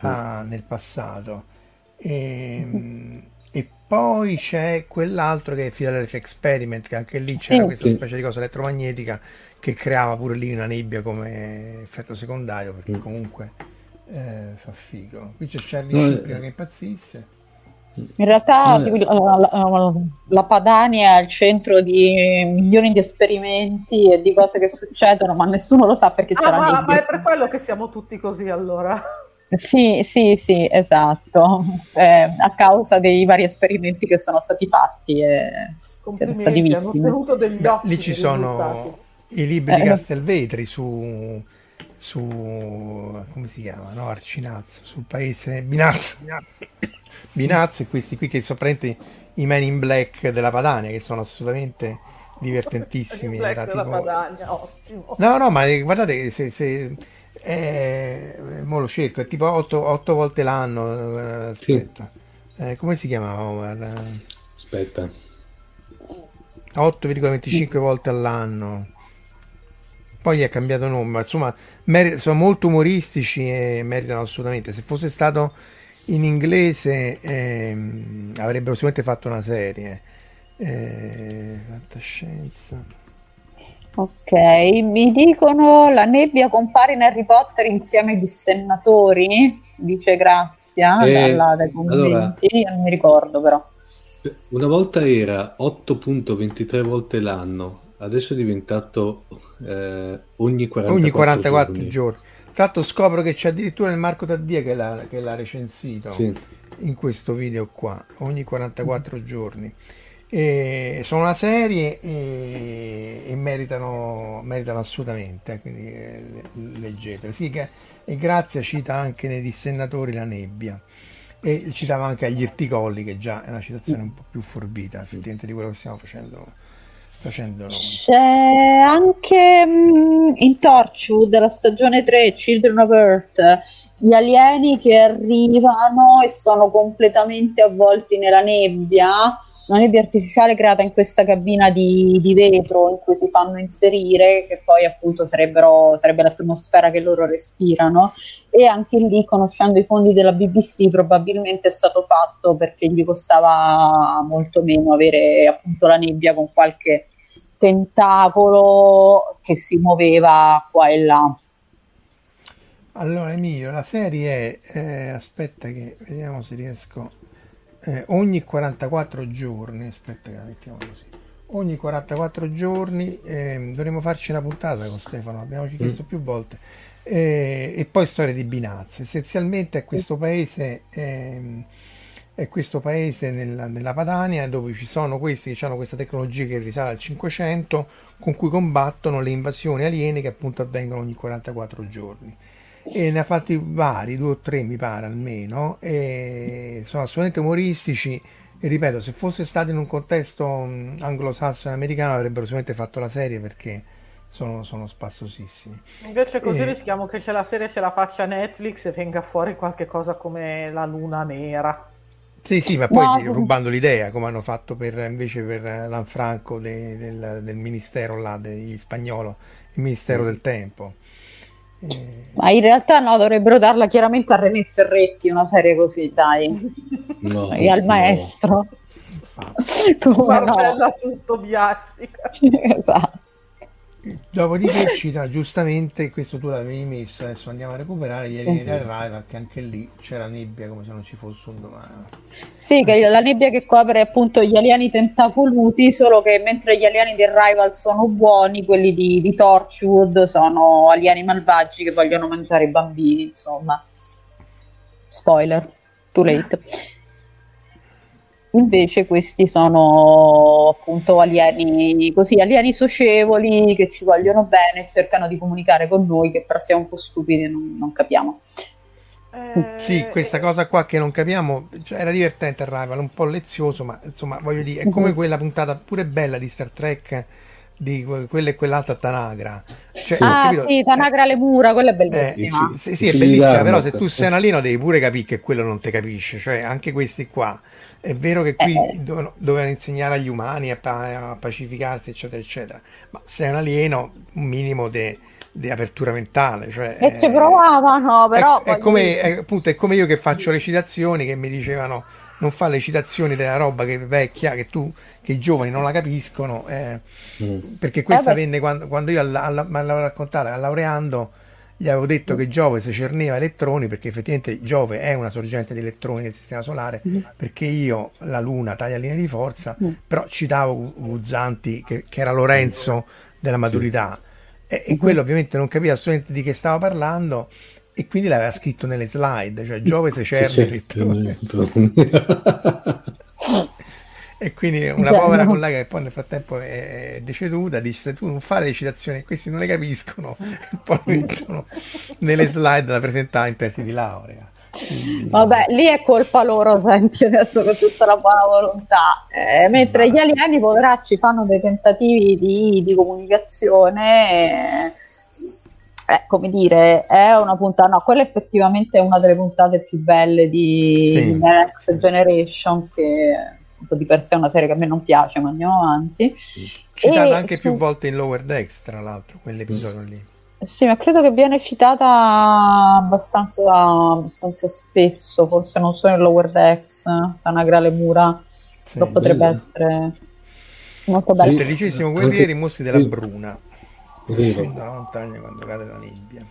a, mm. nel passato e, ehm, e, poi c'è quell'altro che è Philadelphia Experiment, che anche lì c'era sì, questa sì. specie di cosa elettromagnetica che creava pure lì una nebbia come effetto secondario, perché mm. comunque eh, fa figo. Qui c'è Charlie no, Sheen eh, che impazzisse. In realtà no, la, la, la, Padania è il centro di milioni di esperimenti e di cose che succedono, ma nessuno lo sa perché ah, c'è ma, la ma è per quello che siamo tutti così allora. Sì, sì, sì, esatto, *laughs* eh, a causa dei vari esperimenti che sono stati fatti e siete stati vittime. Beh, lì ci sono i libri di eh, Castelvetri su, su come si chiama, no? Arcinazzo, sul paese Binazzo, Binazzo e questi qui che sono praticamente i Men in Black della Padania che sono assolutamente *laughs* divertentissimi. Era tipo... Padania, no, no, ma guardate se, se eh, mo lo cerco, è tipo 8, volte l'anno. Eh, aspetta, sì. eh, come si chiama Omar? Aspetta, 8,25 volte all'anno. Poi è cambiato nome, ma insomma, mer- sono molto umoristici e meritano assolutamente. Se fosse stato in inglese, ehm, avrebbero sicuramente fatto una serie. Eh, fantascienza. Ok, mi dicono la nebbia compare in Harry Potter insieme ai dissennatori? Dice Grazia eh, dalla, dai commenti, allora, io non mi ricordo però. Una volta era 8.23 volte l'anno, adesso è diventato eh, ogni 44, ogni 44 giorni. giorni. Tra l'altro scopro che c'è addirittura il Marco Taddia che l'ha, che l'ha recensito sì. in questo video qua, ogni 44 giorni. E sono una serie e, e meritano, meritano, assolutamente, eh, quindi eh, leggetele. Sì, che, e Grazia cita anche nei dissennatori la nebbia e citava anche agli Irticolli, che già è una citazione un po' più forbita effettivamente di quello che stiamo facendo. facendo noi. C'è anche um, in Torchwood, della stagione 3, Children of Earth, gli alieni che arrivano e sono completamente avvolti nella nebbia una nebbia artificiale creata in questa cabina di, di, vetro in cui si fanno inserire, che poi appunto sarebbe l'atmosfera che loro respirano. E anche lì, conoscendo i fondi della BBC, probabilmente è stato fatto perché gli costava molto meno avere appunto la nebbia con qualche tentacolo che si muoveva qua e là. Allora Emilio, la serie è, eh, aspetta che vediamo se riesco eh, ogni 44 giorni, aspetta che la mettiamo così, ogni 44 giorni eh, dovremo farci una puntata con Stefano, abbiamo chiesto mm. più volte, eh, e poi storia di Binazzo. Essenzialmente è questo paese, ehm, è questo paese nella, nella, Padania dove ci sono questi che hanno questa tecnologia che risale al 500 con cui combattono le invasioni aliene che appunto avvengono ogni 44 giorni e ne ha fatti vari, due o tre mi pare almeno, e sono assolutamente umoristici. E ripeto, se fosse stato in un contesto anglosassone americano avrebbero sicuramente fatto la serie perché sono, sono spassosissimi. Invece così e... rischiamo che c'è la serie ce la faccia Netflix e venga fuori qualche cosa come la luna nera. Sì, sì, ma poi no. rubando l'idea, come hanno fatto per, invece per Lanfranco de, del, del, ministero là, degli spagnolo, il Ministero del Tempo. Ma in realtà no, dovrebbero darla chiaramente a René Ferretti, una serie così, dai. No, e al no. maestro. Come no? tutto biasica. *laughs* esatto. Dopodiché cita giustamente, questo tu l'avevi messo, adesso andiamo a recuperare ieri uh-huh. del Rival che anche lì c'era nebbia come se non ci fosse un domani. Sì, che la nebbia che copre appunto gli alieni tentacoluti, solo che mentre gli alieni del Rival sono buoni, quelli di, di Torchwood sono alieni malvagi che vogliono mangiare i bambini, insomma. Spoiler, too late. *laughs* Invece questi sono appunto alieni, così, alieni socievoli che ci vogliono bene, cercano di comunicare con noi, che però siamo un po' stupidi e non, non capiamo. Eh... Sì, questa cosa qua che non capiamo, cioè, era divertente Arrival, un po' lezioso, ma insomma voglio dire, è come mhm. quella puntata pure bella di Star Trek di quella e quell'altra Tanagra. Cioè, sì. Ah, capito, sì, Tanagra eh, le mura, quella è bellissima. Eh, sì, sì, è bellissima, però se tu sei un alieno devi pure capire che quello non ti capisce, cioè anche questi qua è vero che qui eh. dovevano insegnare agli umani a, pa- a, pacificarsi, eccetera, eccetera, ma se è un alieno, un minimo di apertura mentale. Cioè, e ci provavano, però. È, è, come, è, appunto, è come io che faccio le citazioni che mi dicevano non fa le citazioni della roba che è vecchia, che tu, che i giovani non la capiscono, eh, mm. perché questa eh venne quando, quando io alla, alla, me l'avevo raccontata, laureando gli avevo detto che Giove se cerneva elettroni perché effettivamente Giove è una sorgente di elettroni del sistema solare mm. perché io la Luna taglia linee di forza mm. però citavo Guzzanti che, che, era Lorenzo della maturità sì. e, e, quello ovviamente non capiva assolutamente di che stava parlando E quindi l'aveva scritto nelle slide, cioè Giove se Cernerit. E quindi una povera collega che poi nel frattempo è deceduta dice tu non fai le citazioni questi non le capiscono *laughs* poi mettono nelle slide da presentare in tesi di laurea Vabbè, lì è colpa loro, senti adesso con tutta la buona volontà. Eh, mentre gli alieni, poveracci, fanno dei tentativi di, di comunicazione. Eh, come dire, è una puntata, no, quella effettivamente è una delle puntate più belle di, sì. Next Generation, che di per sé è una serie che a me non piace, ma andiamo avanti. Sì. Citata anche su... più volte in Lower Decks, tra l'altro, quell'episodio lì. Sì, ma credo che viene citata abbastanza, abbastanza spesso, forse non solo in Lower Decks, Tanagra Mura, sì, potrebbe essere molto bello. Sì, tredicesimo guerrieri, mostri della Bruna. Scendo la montagna quando cade la nebbia.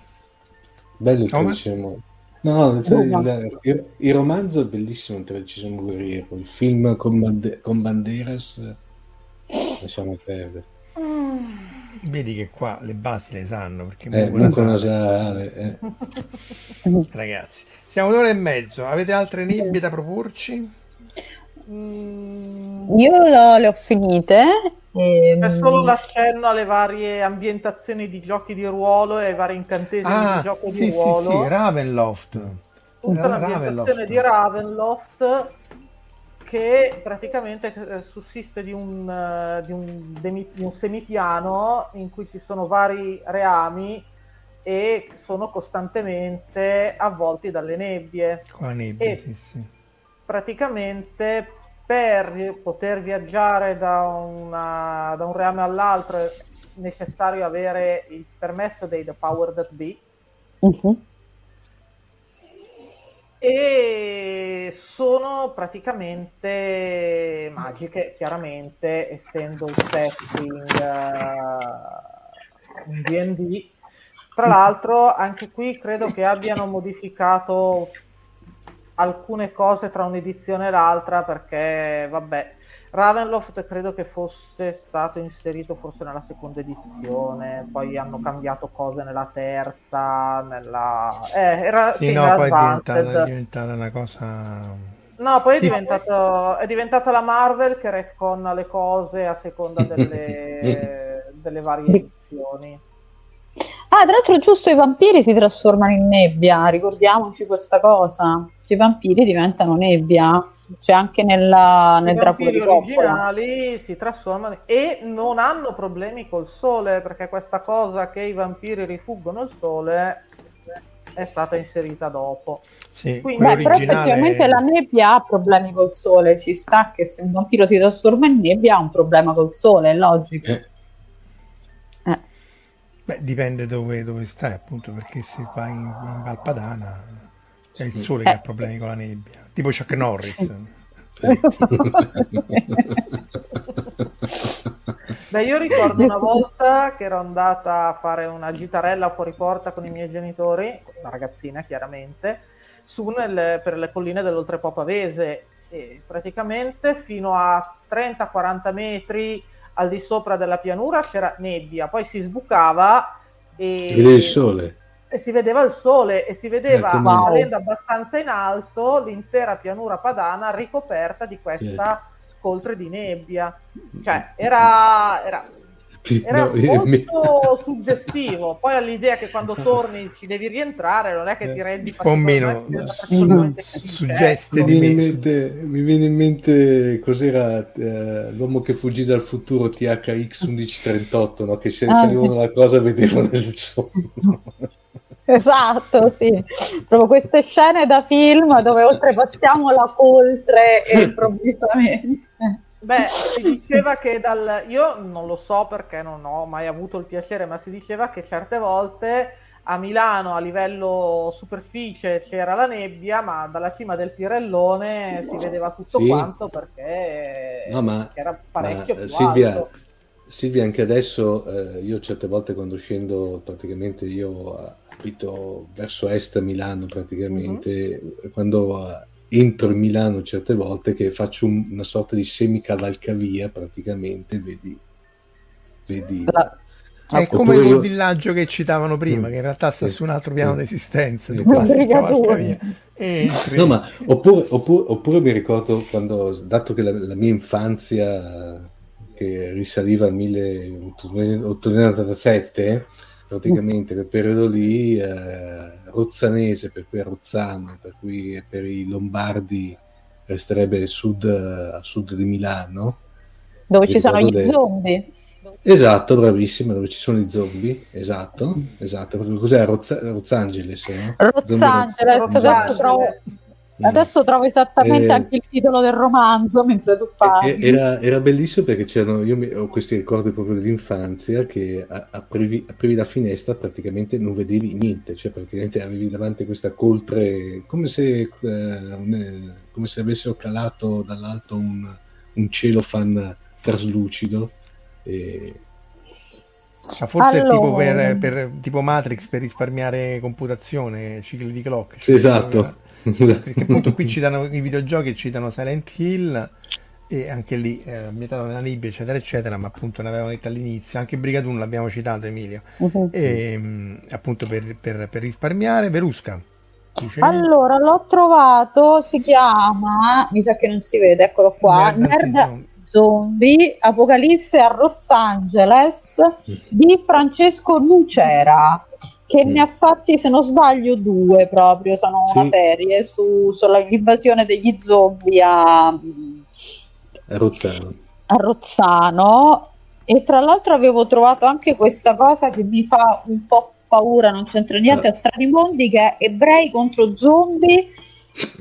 Bello il tredicesimo. No, no il, il, il, romanzo è bellissimo, il tredicesimo guerriero. Il film con, Bande- con Banderas, lasciamo perdere. Mm. Vedi che qua le basi le sanno perché eh, non sa, eh. *laughs* ragazzi siamo un'ora e mezzo avete altre nebbie da proporci? Io le ho finite e... C'è solo l'accenno alle varie ambientazioni di giochi di ruolo e ai vari incantesimi ah, di gioco sì, di ruolo. Sì, sì, Ravenloft. Tutta l'ambientazione di Ravenloft che praticamente eh, sussiste di un, uh, di, un di un, semipiano in cui ci sono vari reami e sono costantemente avvolti dalle nebbie. Con la nebbia, e sì, sì. Praticamente per poter viaggiare da, una, da un reame all'altro è necessario avere il permesso dei The Power That Be. Uh-huh e sono praticamente magiche, chiaramente, essendo il setting uh, un D&D. Tra l'altro, anche qui credo che abbiano modificato alcune cose tra un'edizione e l'altra perché, vabbè, Ravenloft credo che fosse stato inserito forse nella seconda edizione, poi hanno cambiato cose nella terza, nella... Eh, era, sì, sì no, poi è diventata, è diventata, una cosa... No, poi sì. è, diventato, è diventata la Marvel che retconna le cose a seconda delle, *laughs* delle varie edizioni. Ah, tra l'altro giusto i vampiri si trasformano in nebbia, ricordiamoci questa cosa. I vampiri diventano nebbia c'è anche nella, nel Dracula di Coppola. originali si trasformano e non hanno problemi col sole perché questa cosa che i vampiri rifuggono il sole è stata inserita dopo. Sì, Quindi, beh, però effettivamente la nebbia ha problemi col sole, ci sta che se un vampiro si trasforma in nebbia ha un problema col sole, è logico. Eh. Beh, dipende dove, dove, stai, appunto, perché se vai in, in Valpadana è il sole che ha eh. problemi con la nebbia tipo Chuck Norris. *laughs* Beh, io ricordo una volta che ero andata a fare una gitarella fuori porta con i miei genitori, una ragazzina chiaramente, su nel, per le colline dell'Oltrepo Pavese e praticamente fino a 30-40 metri al di sopra della pianura c'era nebbia, poi si sbucava e... Il sole. e si vedeva il sole e si vedeva ecco, salendo abbastanza in alto l'intera pianura padana ricoperta di questa coltre di nebbia. Cioè, era, era, era no, molto mi... suggestivo. Poi all'idea che quando torni ci devi rientrare, non è che ti rendi un po' meno suggeste di mi, mente, mi viene in mente cos'era eh, l'uomo che fuggì dal futuro THX 1138, no? che se ah, salivano la cosa vedevano il sonno. Esatto, sì. Proprio queste scene da film dove oltrepassiamo la coltre e improvvisamente. Beh, *laughs* si diceva che dal... Io non lo so perché non ho mai avuto il piacere, ma si diceva che certe volte a Milano a livello superficie c'era la nebbia, ma dalla cima del Pirellone si vedeva tutto sì. quanto perché no, ma, era parecchio ma, più Silvia, alto. Silvia, anche adesso eh, io certe volte quando scendo, praticamente io abito verso est Milano praticamente, uh-huh. quando entro in Milano certe volte che faccio un, una sorta di semicavalcavia praticamente, vedi, vedi la, È come quel io... villaggio che citavano prima, mm. che in realtà sta su un altro piano mm. d'esistenza. Tu passi No, ma oppure, oppure, oppure, mi ricordo quando, dato che la, la mia infanzia che risaliva al 1897, praticamente quel periodo lì, eh, rozzanese, per cui a Rozzano, per cui per i lombardi resterebbe sud, a sud di Milano. Dove ci sono gli de... zombie. Esatto, bravissima, dove ci sono i zombie, esatto, esatto. Cos'è Roz- Rozzangeles? No? Rozzangeles, adesso trovo, adesso trovo esattamente eh, anche il titolo del romanzo mentre tu parli. Era, era bellissimo perché c'erano, io mi, ho questi ricordi proprio dell'infanzia che aprivi, aprivi la finestra praticamente non vedevi niente, cioè praticamente avevi davanti questa coltre come se, eh, come se avessero calato dall'alto un, un celofan traslucido e... Ah, forse allora... è tipo, per, per, tipo Matrix per risparmiare computazione, cicli di clock. Sì, esatto. Perché appunto qui citano i videogiochi, citano Silent Hill e anche lì eh, ambientato nella Libia eccetera eccetera ma appunto ne avevamo detto all'inizio. Anche Brigadoon l'abbiamo citato Emilio. Uh-huh. e, mh, appunto per, per, per risparmiare Verusca dice... allora l'ho trovato si chiama mi sa che non si vede eccolo qua Nerd, Nerd zombie Apocalisse a Los Angeles di Francesco Lucera che mm. ne ha fatti se non sbaglio due proprio sono sì. una serie su, sull'invasione degli zombie a, a Rozzano a Rozzano e tra l'altro avevo trovato anche questa cosa che mi fa un po' paura non c'entra niente a Strani Mondi che è ebrei contro zombie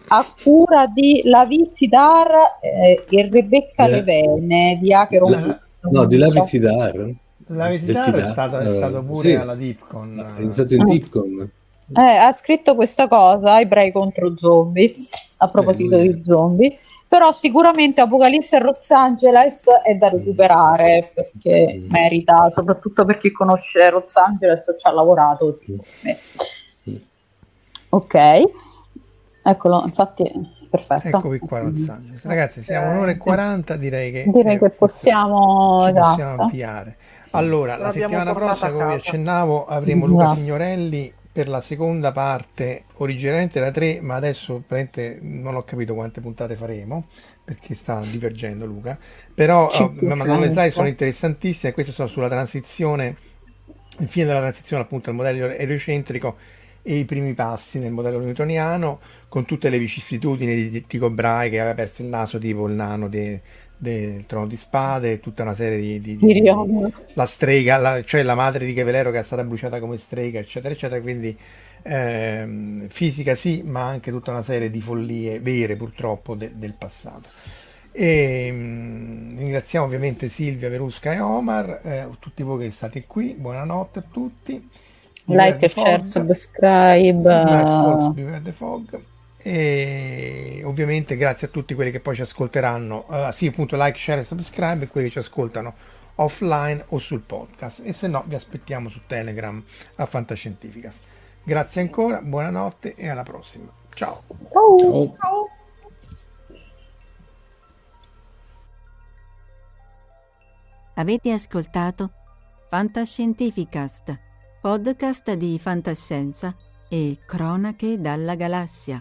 a cura di Lavizidar eh, e Rebecca. Levene di Acheron la, no di Lavizidar Lavizidar è stato, è stato pure sì. alla Dipcon è stato in Dipcon eh, ha scritto questa cosa ebrei contro zombie a proposito eh, di zombie però sicuramente Apocalisse e Los Angeles è da recuperare perché mm. merita soprattutto per chi conosce Los Angeles ci ha lavorato tipo me. ok Eccolo, infatti, perfetto. Eccovi qua, Los Angeles. Ragazzi, siamo un'ora e 40, direi che, direi che possiamo, esatto. possiamo ampliare. Allora, la settimana prossima, come vi accennavo, avremo Luca esatto. Signorelli per la seconda parte, originariamente era 3, ma adesso non ho capito quante puntate faremo, perché sta divergendo Luca. Però oh, le slide, sono interessantissime, queste sono sulla transizione, il fine della transizione appunto al modello eliocentrico e i primi passi nel modello newtoniano con tutte le vicissitudini di Tycho Brahe che aveva perso il naso tipo il nano de, del trono di spade e tutta una serie di, di, di, di la strega la, cioè la madre di Kevelero che è stata bruciata come strega eccetera eccetera quindi ehm, fisica sì ma anche tutta una serie di follie vere purtroppo de, del passato e, mh, mm, ringraziamo ovviamente Silvia, Verusca e Omar eh, tutti voi che state qui buonanotte a tutti like, share, subscribe. Beware the Fog. E ovviamente grazie a tutti quelli che poi ci ascolteranno, uh, sì appunto like, share e subscribe e quelli che ci ascoltano offline o sul podcast e se no vi aspettiamo su Telegram a Fantascientificas. Grazie ancora, buonanotte e alla prossima. Ciao. Ciao. Ciao. Avete ascoltato Fantascientificast podcast di fantascienza e cronache dalla galassia.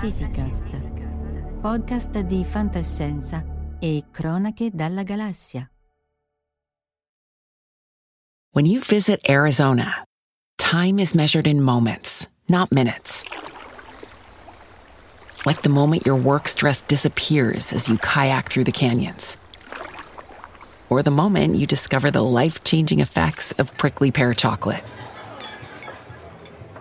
Fantascientificast, podcast di fantascienza e cronache dalla galassia. When you visit Arizona, time is measured in moments, not minutes. Like the moment your work stress disappears as you kayak through the canyons. Or the moment you discover the life changing effects of prickly pear chocolate